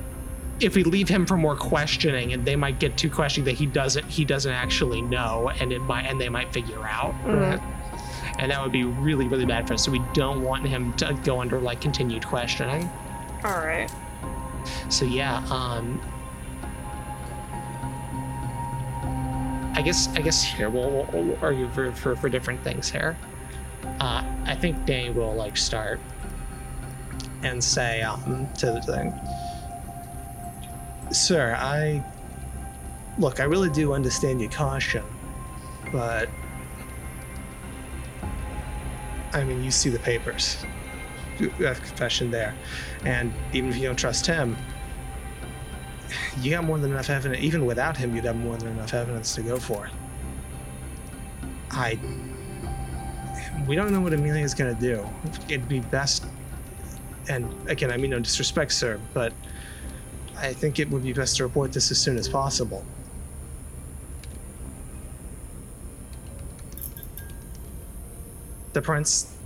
If we leave him for more questioning, and they might get too questioning that he doesn't he doesn't actually know, and it might and they might figure out, right? and that would be really really bad for us. So we don't want him to go under like continued questioning. all right. So yeah, um I guess I guess here we'll, we'll, argue for, for for different things here. Uh, I think Danny will like start and say um to the thing. Sir, I look. I really do understand your caution, but I mean, you see the papers. You have confession there, and even if you don't trust him, you got more than enough evidence. Even without him, you'd have more than enough evidence to go for. I. We don't know what Amelia's gonna do. It'd be best. And again, I mean no disrespect, sir, but I think it would be best to report this as soon as possible. The prince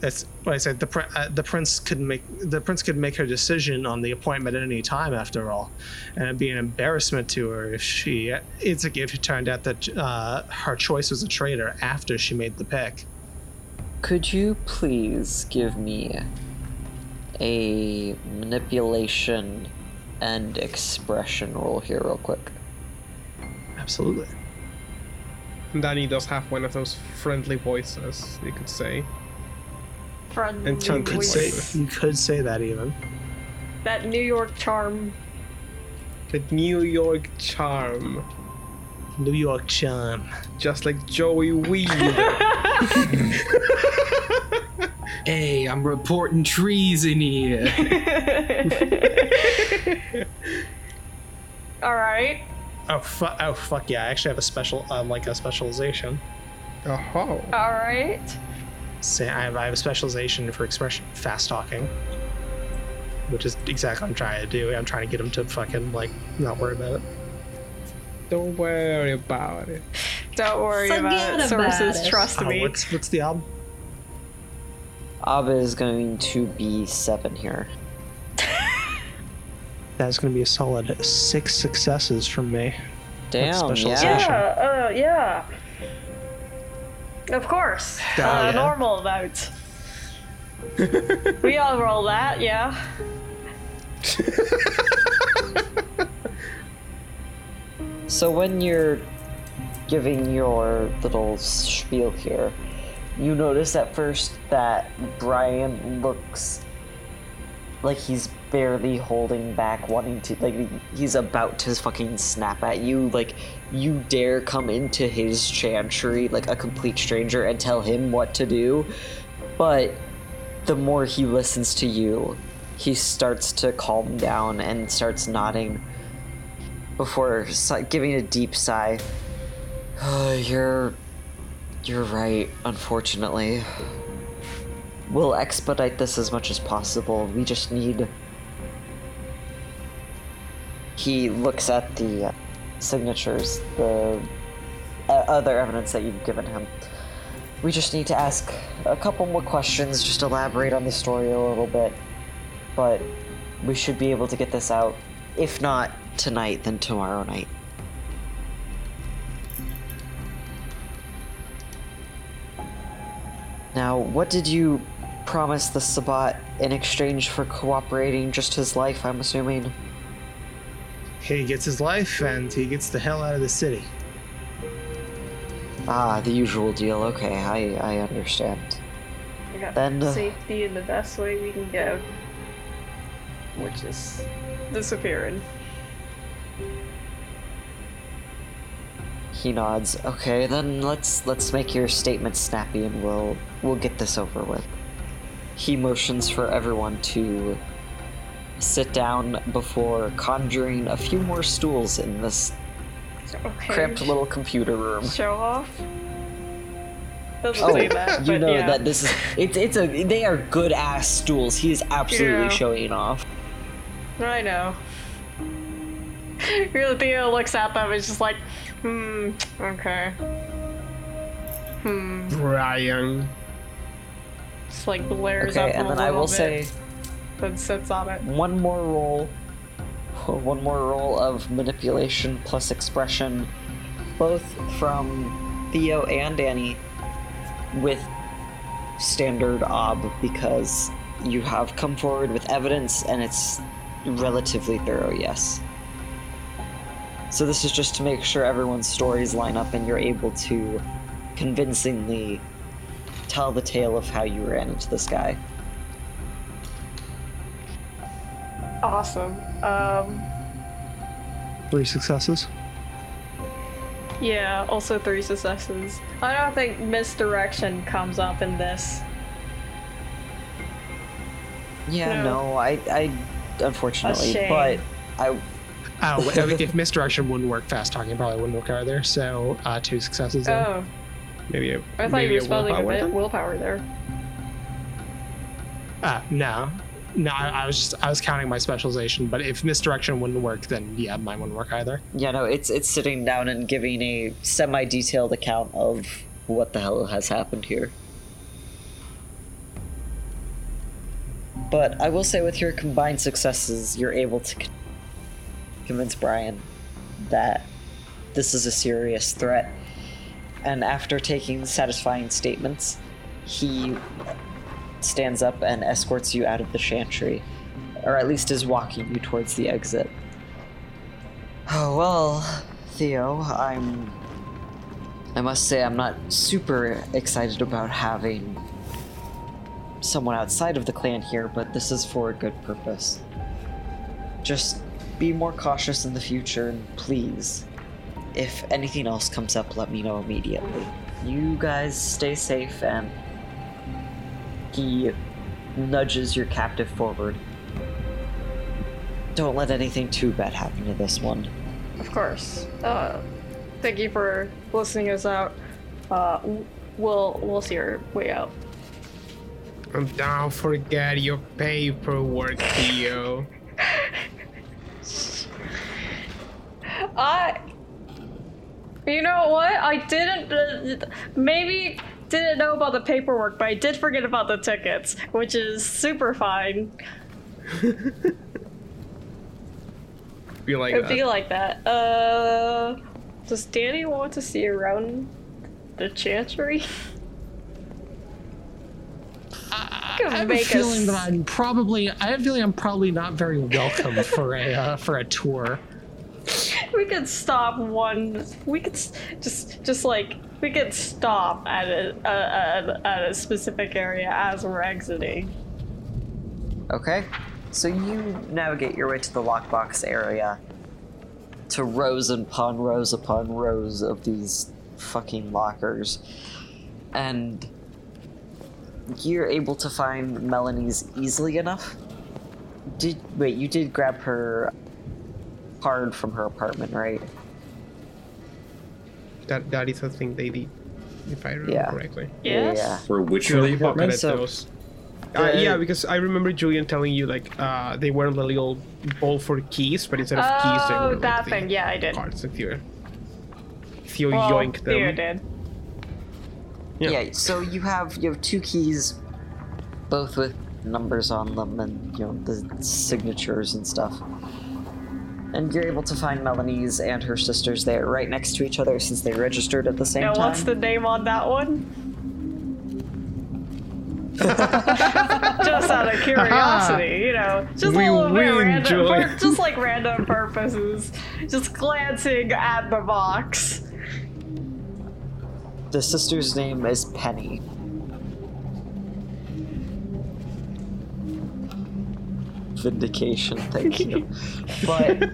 that's what I said. The pr- uh, the prince could make the prince could make her decision on the appointment at any time. After all, and it'd be an embarrassment to her if she it's like if it turned out that uh, her choice was a traitor after she made the pick. Could you please give me a manipulation and expression roll here, real quick? Absolutely. Danny does have one of those friendly voices, you could say. Friend And Chunk You could Good say you could say that even. that New York charm. The New York charm. New York charm. Just like Joey Weed. [laughs] Hey, I'm reporting trees in here. [laughs] All right. Oh fuck! Oh fuck yeah! I actually have a special, um, like a specialization. oh. All right. Say I have, I have a specialization for expression fast talking, which is exactly what I'm trying to do. I'm trying to get him to fucking like not worry about it. Don't worry about it. Don't worry Forget about it. about Sources, it. trust Oh, me. what's what's the album? Abba is going to be seven here. [laughs] That's going to be a solid six successes from me. Damn, specialization. yeah. Yeah, uh, yeah. Of course. Oh, uh, yeah. Normal amount. we all roll that, yeah. [laughs] So when you're giving your little spiel here, you notice at first that Brian looks like he's barely holding back, wanting to like he's about to fucking snap at you. Like you dare come into his chantry like a complete stranger and tell him what to do, but the more he listens to you, he starts to calm down and starts nodding before giving a deep sigh. [sighs] you're you're right, unfortunately. We'll expedite this as much as possible. We just need He looks at the signatures, the uh, other evidence that you've given him. We just need to ask a couple more questions, just elaborate on the story a little bit. But we should be able to get this out. If not tonight, then tomorrow night. Now, what did you promise the Sabbat in exchange for cooperating just his life, I'm assuming? He gets his life and he gets the hell out of the city. Ah, the usual deal. Okay, I, I understand. We got Then, uh, safety in the best way we can go. Which is disappearing. He nods. Okay, then let's let's make your statement snappy and we'll we'll get this over with. He motions for everyone to sit down before conjuring a few more stools in this Okay. cramped little computer room. Show off. Doesn't Oh, that, you know yeah. that this is it's it's a they are good ass stools. He is absolutely Yeah. showing off. I know. Really, Theo looks at them and is just like, hmm, okay. Hmm. Brian. Just like blares Okay, up and then I will bit, say then sits on it. one more roll. [laughs] One more roll of manipulation plus expression both from theo and annie with standard ob because you have come forward with evidence and it's relatively thorough yes. So this is just to make sure everyone's stories line up and you're able to convincingly tell the tale of how you ran into this guy Awesome. Um, Three successes. yeah, also three successes. I don't think misdirection comes up in this. Yeah, No. no, I, I, unfortunately, shame. but I, Oh, [laughs] if if misdirection wouldn't work, fast talking probably wouldn't work either. So uh, two successes. Then. Oh, Maybe a, I thought maybe you a were spelling a willpower bit willpower there. Uh, no, no. I, I was just I was counting my specialization, but if misdirection wouldn't work, then yeah, mine wouldn't work either. yeah, no, it's it's sitting down and giving a semi-detailed account of what the hell has happened here. But I will say, with your combined successes, you're able to con- convince Brian that this is a serious threat. And after taking satisfying statements, he stands up and escorts you out of the chantry, or at least is walking you towards the exit. Oh, well, Theo, I'm. I must say, I'm not super excited about having someone outside of the clan here, but this is for a good purpose. just be more cautious in the future, and please, if anything else comes up, let me know immediately. You guys stay safe, and he nudges your captive forward. Don't let anything too bad happen to this one. Of course. Uh, thank you for listening us out. Uh, we'll we'll see your way out. And don't forget your paperwork, Theo. [laughs] I. You know what? I didn't. Uh, maybe didn't know about the paperwork, but I did forget about the tickets, which is super fine. [laughs] Be like It'd that. be like that. Uh, does Danny want to see around the chantry? I Could have a feeling us- that I'm probably. I have a feeling I'm probably not very welcome for a uh, for a tour. [laughs] we could stop one. We could just just like we could stop at a, at a specific area as we're exiting. Okay. So you navigate your way to the lockbox area. To rows upon rows upon rows of these fucking lockers. And you're able to find Melanie's easily enough. Did wait, you did grab her card from her apartment, right? That that is a thing they did, if I remember Yeah. correctly. Yes. Yeah. For which of the apartments? So- those. Uh, yeah, because I remember Julian telling you like uh, they weren't the little bowl for keys, but instead of keys they Oh, were like, that the thing. Yeah, I did. cards. If you if you Well, yoink them, Theo did. Yeah. Yeah. so you have you have two keys, both with numbers on them and you know the signatures and stuff. And you're able to find Melanie's and her sister's there, right next to each other, since they registered at the same Now, time. what's the name on that one? [laughs] just out of curiosity, you know, just We a little bit random, Julia. for just like random purposes, just glancing at the box. The sister's name is Penny. Vindication, thank you. [laughs] but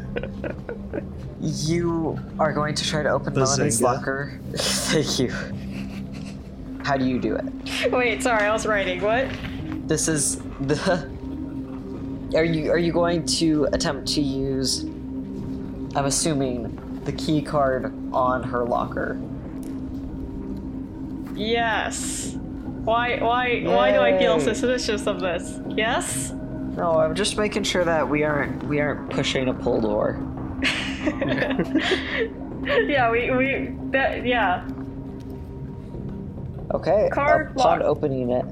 [laughs] you are going to try to open Melanie's Bazinga. locker. [laughs] thank you. How do you do it? Wait, sorry, I was writing. What? This is the. Are you are you going to attempt to use? I'm assuming the key card on her locker. Yes. Why? Why? Why do I feel Yay. suspicious of this? Yes. No, I'm just making sure that we aren't we aren't pushing a pull door. [laughs] yeah, we we that yeah. Okay. Card upon lock. opening it.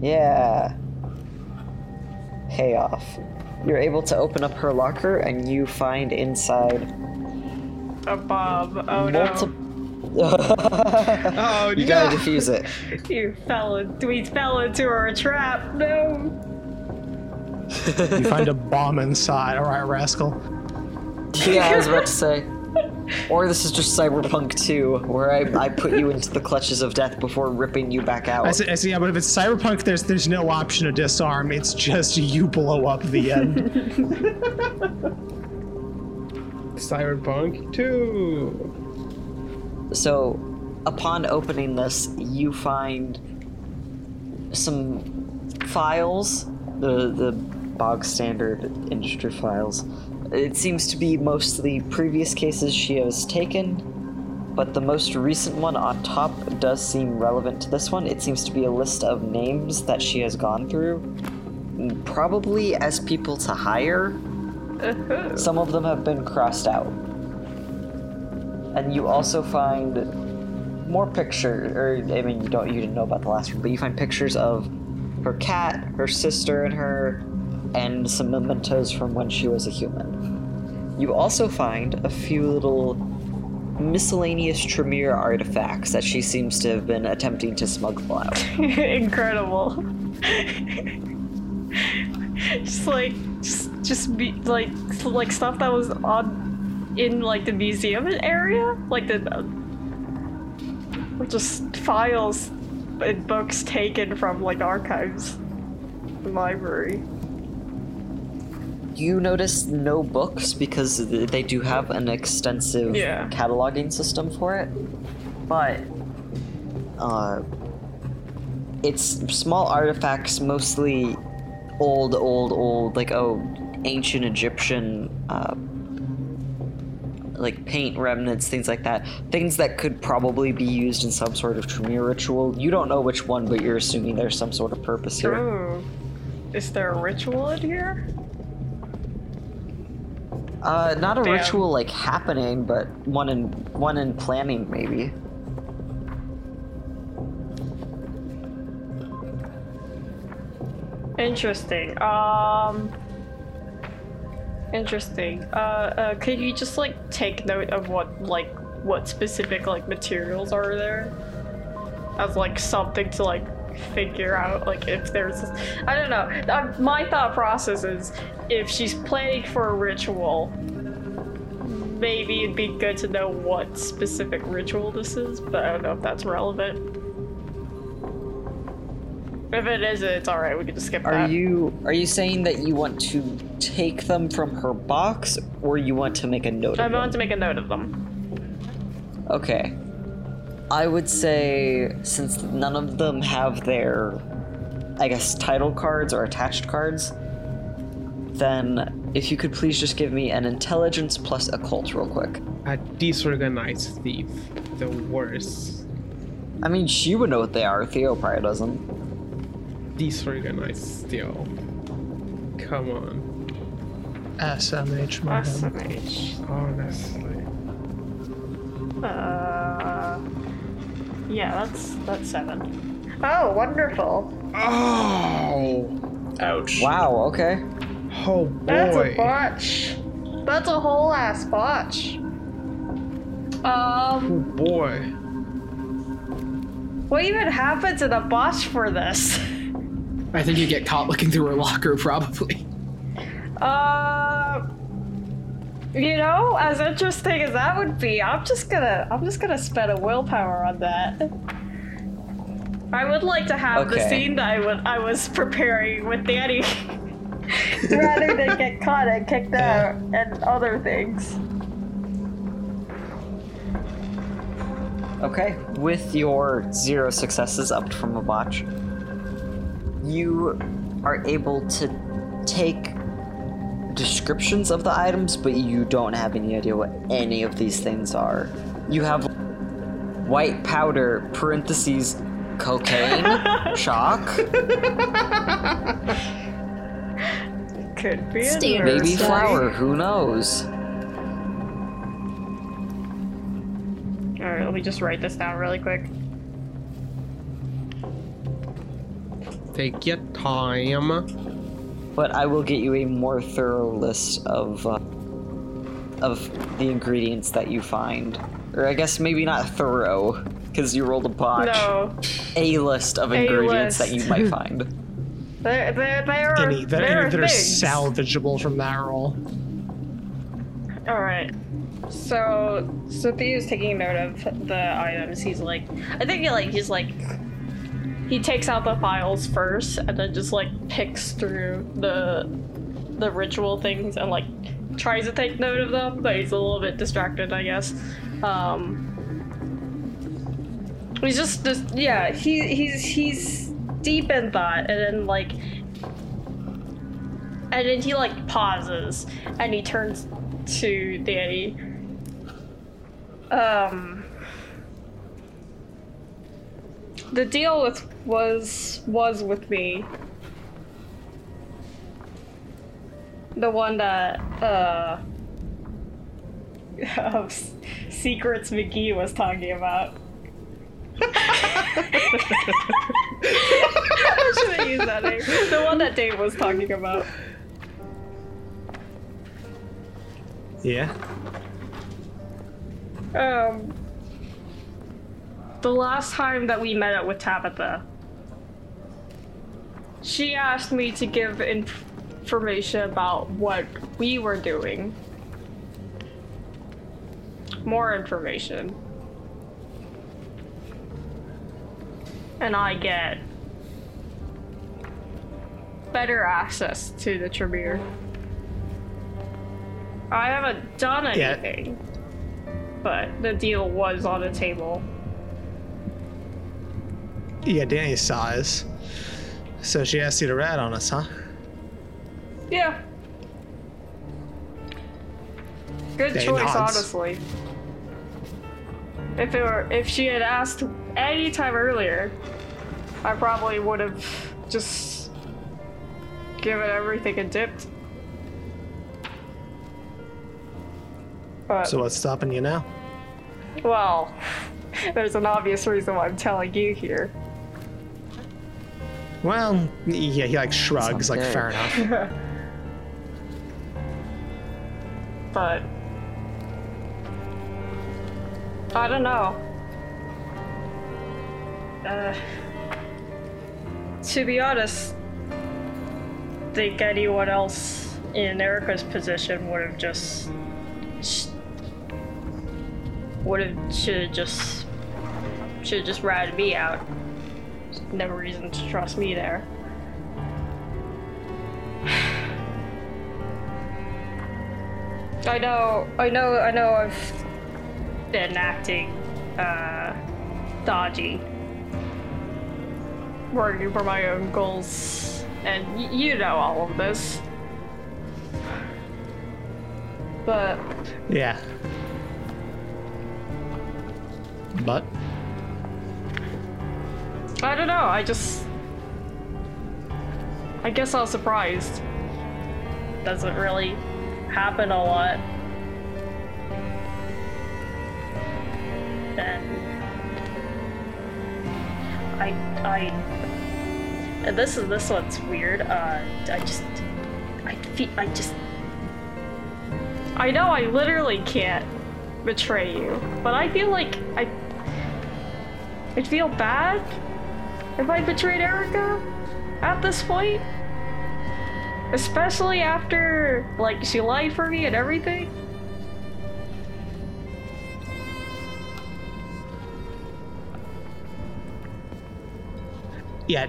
Yeah. Payoff. You're able to open up her locker and you find inside A bomb. Oh no. [laughs] Oh [laughs] you no! gotta defuse it. You fell in, we fell into a trap. No. You find a bomb inside. All right, rascal. Yeah, I was about to say. Or this is just Cyberpunk 2, where I, I put you into the clutches of death before ripping you back out. I see, I see, yeah, but if it's cyberpunk, there's there's no option to disarm. It's just you blow up the end. [laughs] Cyberpunk 2. So, upon opening this, you find some files, the the bog standard industry files. It seems to be mostly previous cases she has taken, but the most recent one on top does seem relevant to this one. It seems to be a list of names that she has gone through, probably as people to hire. [laughs] Some of them have been crossed out. And you also find more pictures, or I mean, you don't, you didn't know about the last one, but you find pictures of her cat, her sister, and her, and some mementos from when she was a human. You also find a few little miscellaneous Tremere artifacts that she seems to have been attempting to smuggle out. [laughs] Incredible. just like just just be like like stuff that was on in like the museum area, like the or just files and books taken from like archives, the library. You notice no books because they do have an extensive Yeah. cataloging system for it. But uh, it's small artifacts, mostly old, old, old, like oh, ancient Egyptian, uh, like paint remnants, things like that. Things that could probably be used in some sort of Tremere ritual. You don't know which one, but you're assuming there's some sort of purpose here. Ooh. Is there a ritual in here? Uh, not a Damn. ritual like happening, but one in one in planning maybe. Interesting. Um. Interesting. Uh, uh, could you just like take note of what like what specific like materials are there, as like something to like figure out like if there's I don't know. Uh, my thought process is if she's planning for a ritual, maybe it'd be good to know what specific ritual this is, but I don't know if that's relevant. If it isn't, it's alright. We can just skip Are that. you are you saying that you want to take them from her box, or you want to make a note I of them? I want to make a note of them. Okay. I would say since none of them have their, I guess, title cards or attached cards, then if you could please just give me an intelligence plus occult real quick. A disorganized thief. The worst. I mean, she would know what they are. Theo probably doesn't. Disorganized still. Come on. SMH, my man. SMH. Honestly. Uh, yeah, that's that's seven. Oh, wonderful. Oh! Ouch. Wow. Okay. Oh boy. That's a botch. That's a whole ass botch. Um, Oh boy. what even happened to the botch for this? [laughs] I think you get caught looking through her locker, probably. Uh, you know, as interesting as that would be, I'm just gonna, I'm just gonna spend a willpower on that. I would like to have the scene that I, would, I was preparing with Danny, [laughs] [laughs] rather than get caught and kicked out and other things. Okay. With your zero successes up from a botch, you are able to take descriptions of the items, but you don't have any idea what any of these things are. You have white powder, parentheses, cocaine, [laughs] chalk, [laughs] Could be a Standard. nerd. baby Sorry. flower, who knows? All right, let me just write this down really quick. Take your time. But I will get you a more thorough list of uh, of the ingredients that you find. Or I guess maybe not thorough, because you rolled a botch. No, A list of ingredients that you might [laughs] find. There, there are, Any that, there any that are things. salvageable from that roll. All right. So Sophia's taking note of the items. He's like, I think he like he's like, he takes out the files first and then just like picks through the the ritual things and like tries to take note of them, but he's a little bit distracted, I guess. Um, he's just, just yeah, he he's he's deep in thought, and then like, and then he like pauses and he turns to Danny. Um, the deal with was was with me. The one that uh [laughs] Secrets McGee was talking about. I should have used that name. The one that Dave was talking about. Yeah. Um, the last time that we met up with Tabitha, she asked me to give inf- information about what we were doing. More information. And I get better access to the Tremere. I haven't done Yeah. anything. But the deal was on the table. Yeah, Danny saw us. So she asked you to rat on us, huh? Yeah. Good choice, nods. honestly. If it were, if she had asked any time earlier, I probably would have just given everything a dipped. But So what's stopping you now? well, [laughs] there's an obvious reason why I'm telling you here. Well, yeah, he like shrugs, Sounds like good. fair enough. [laughs] but I don't know. Uh, to be honest, think anyone else in Erica's position would have just would have should just should just ratted me out. No reason to trust me there. [sighs] I know, I know, I know I've been acting uh, dodgy, working for my own goals, and y- you know all of this. But Yeah. But I don't know, I just. I guess I was surprised. Doesn't really happen a lot. And. I. I. This is this one's weird. Uh, I just. I feel. I just. I know I literally can't betray you, but I feel like I. I feel bad if I betrayed Erica at this point. Especially after, like, she lied for me and everything. Yeah,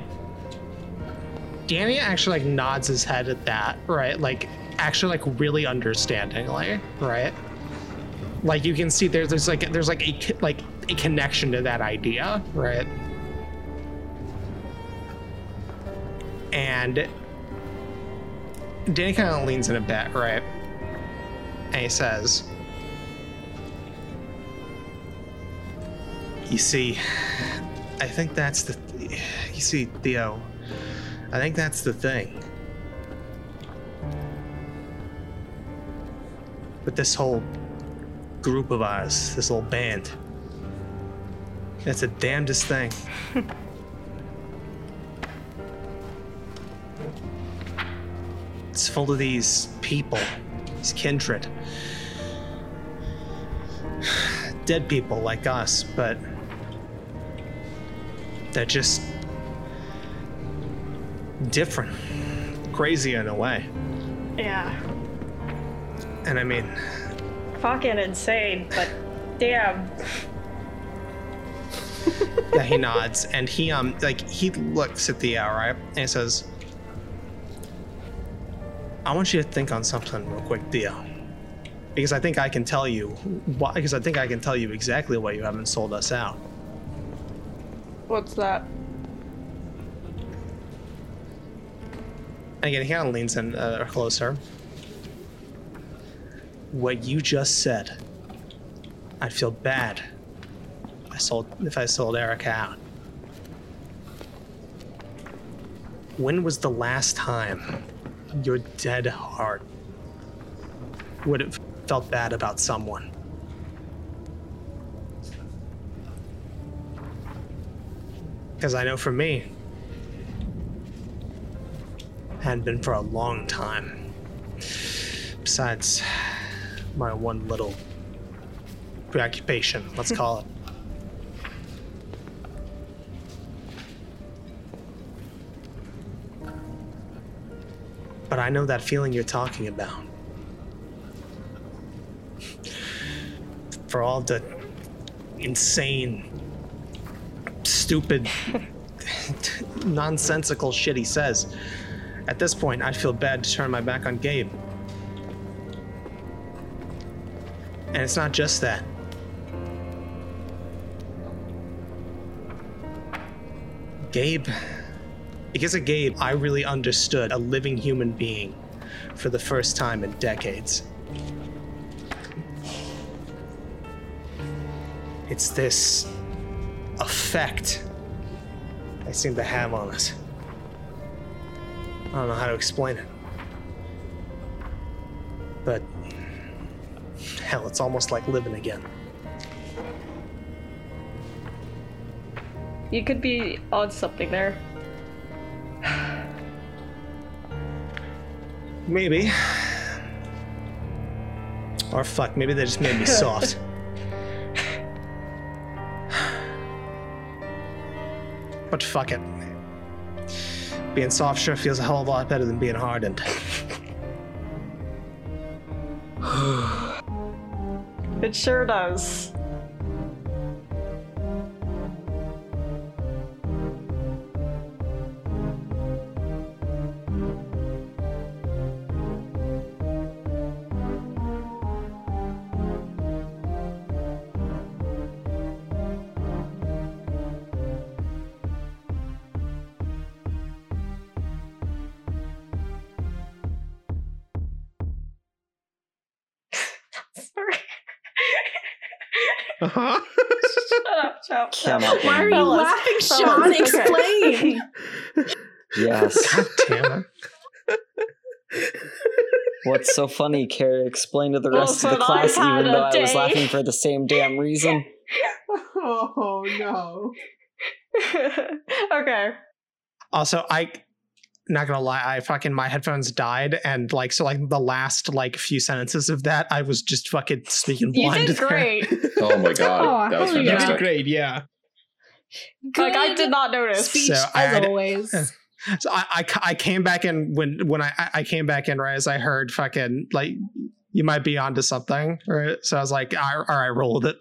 Danny actually like nods his head at that, right? Like actually like really understandingly, right? Like you can see there's there's like there's like a like a connection to that idea, right? And Danny kind of leans in a bit, right? And he says, "You see, I think that's the. You see, Theo, I think that's the thing. With this whole group of ours, this whole band, that's the damnedest thing. [laughs] it's full of these people, these kindred. [sighs] Dead people like us, but they're just different, crazy in a way. Yeah. And I mean, Fucking insane, but damn. [laughs] yeah, he nods and he um like he looks at Theo, right? And he says, I want you to think on something real quick, Theo. Because I think I can tell you why because I think I can tell you exactly why you haven't sold us out. What's that? And again, he kind of leans in uh, closer. What you just said, I'd feel bad if I sold if I sold Erica out. When was the last time your dead heart would have felt bad about someone? Because I know for me, hadn't been for a long time. Besides my one little preoccupation, let's call it. But I know that feeling you're talking about. For all the insane, stupid, nonsensical shit he says. At this point, I'd feel bad to turn my back on Gabe. And it's not just that. Gabe, because of Gabe, I really understood a living human being for the first time in decades. It's this effect they seem to have on us. I don't know how to explain it. But hell, it's almost like living again. You could be on something there. Maybe. Or fuck, maybe they just made me [laughs] soft. But fuck it. Being soft sure feels a hell of a lot better than being hardened. [sighs] It sure does. Shut up, Cannot Why are you Fellas, laughing, Sean? okay. Explain. Yes. God damn it. What's so funny, Carrie? Explain to the oh, rest of the class, even though I was laughing for the same damn reason. [laughs] oh no. [laughs] okay. Also, I not gonna lie, I fucking my headphones died, and like so, like the last like few sentences of that, I was just fucking speaking You blind. did great. [laughs] Oh my [laughs] oh, god, Oh, that was hell yeah. You did great, yeah. Like I did not notice. Speech So as I- always. [laughs] So I, I I came back in when when I I came back in right as I heard fucking like you might be onto something, right? So I was like, all right, all right roll with it.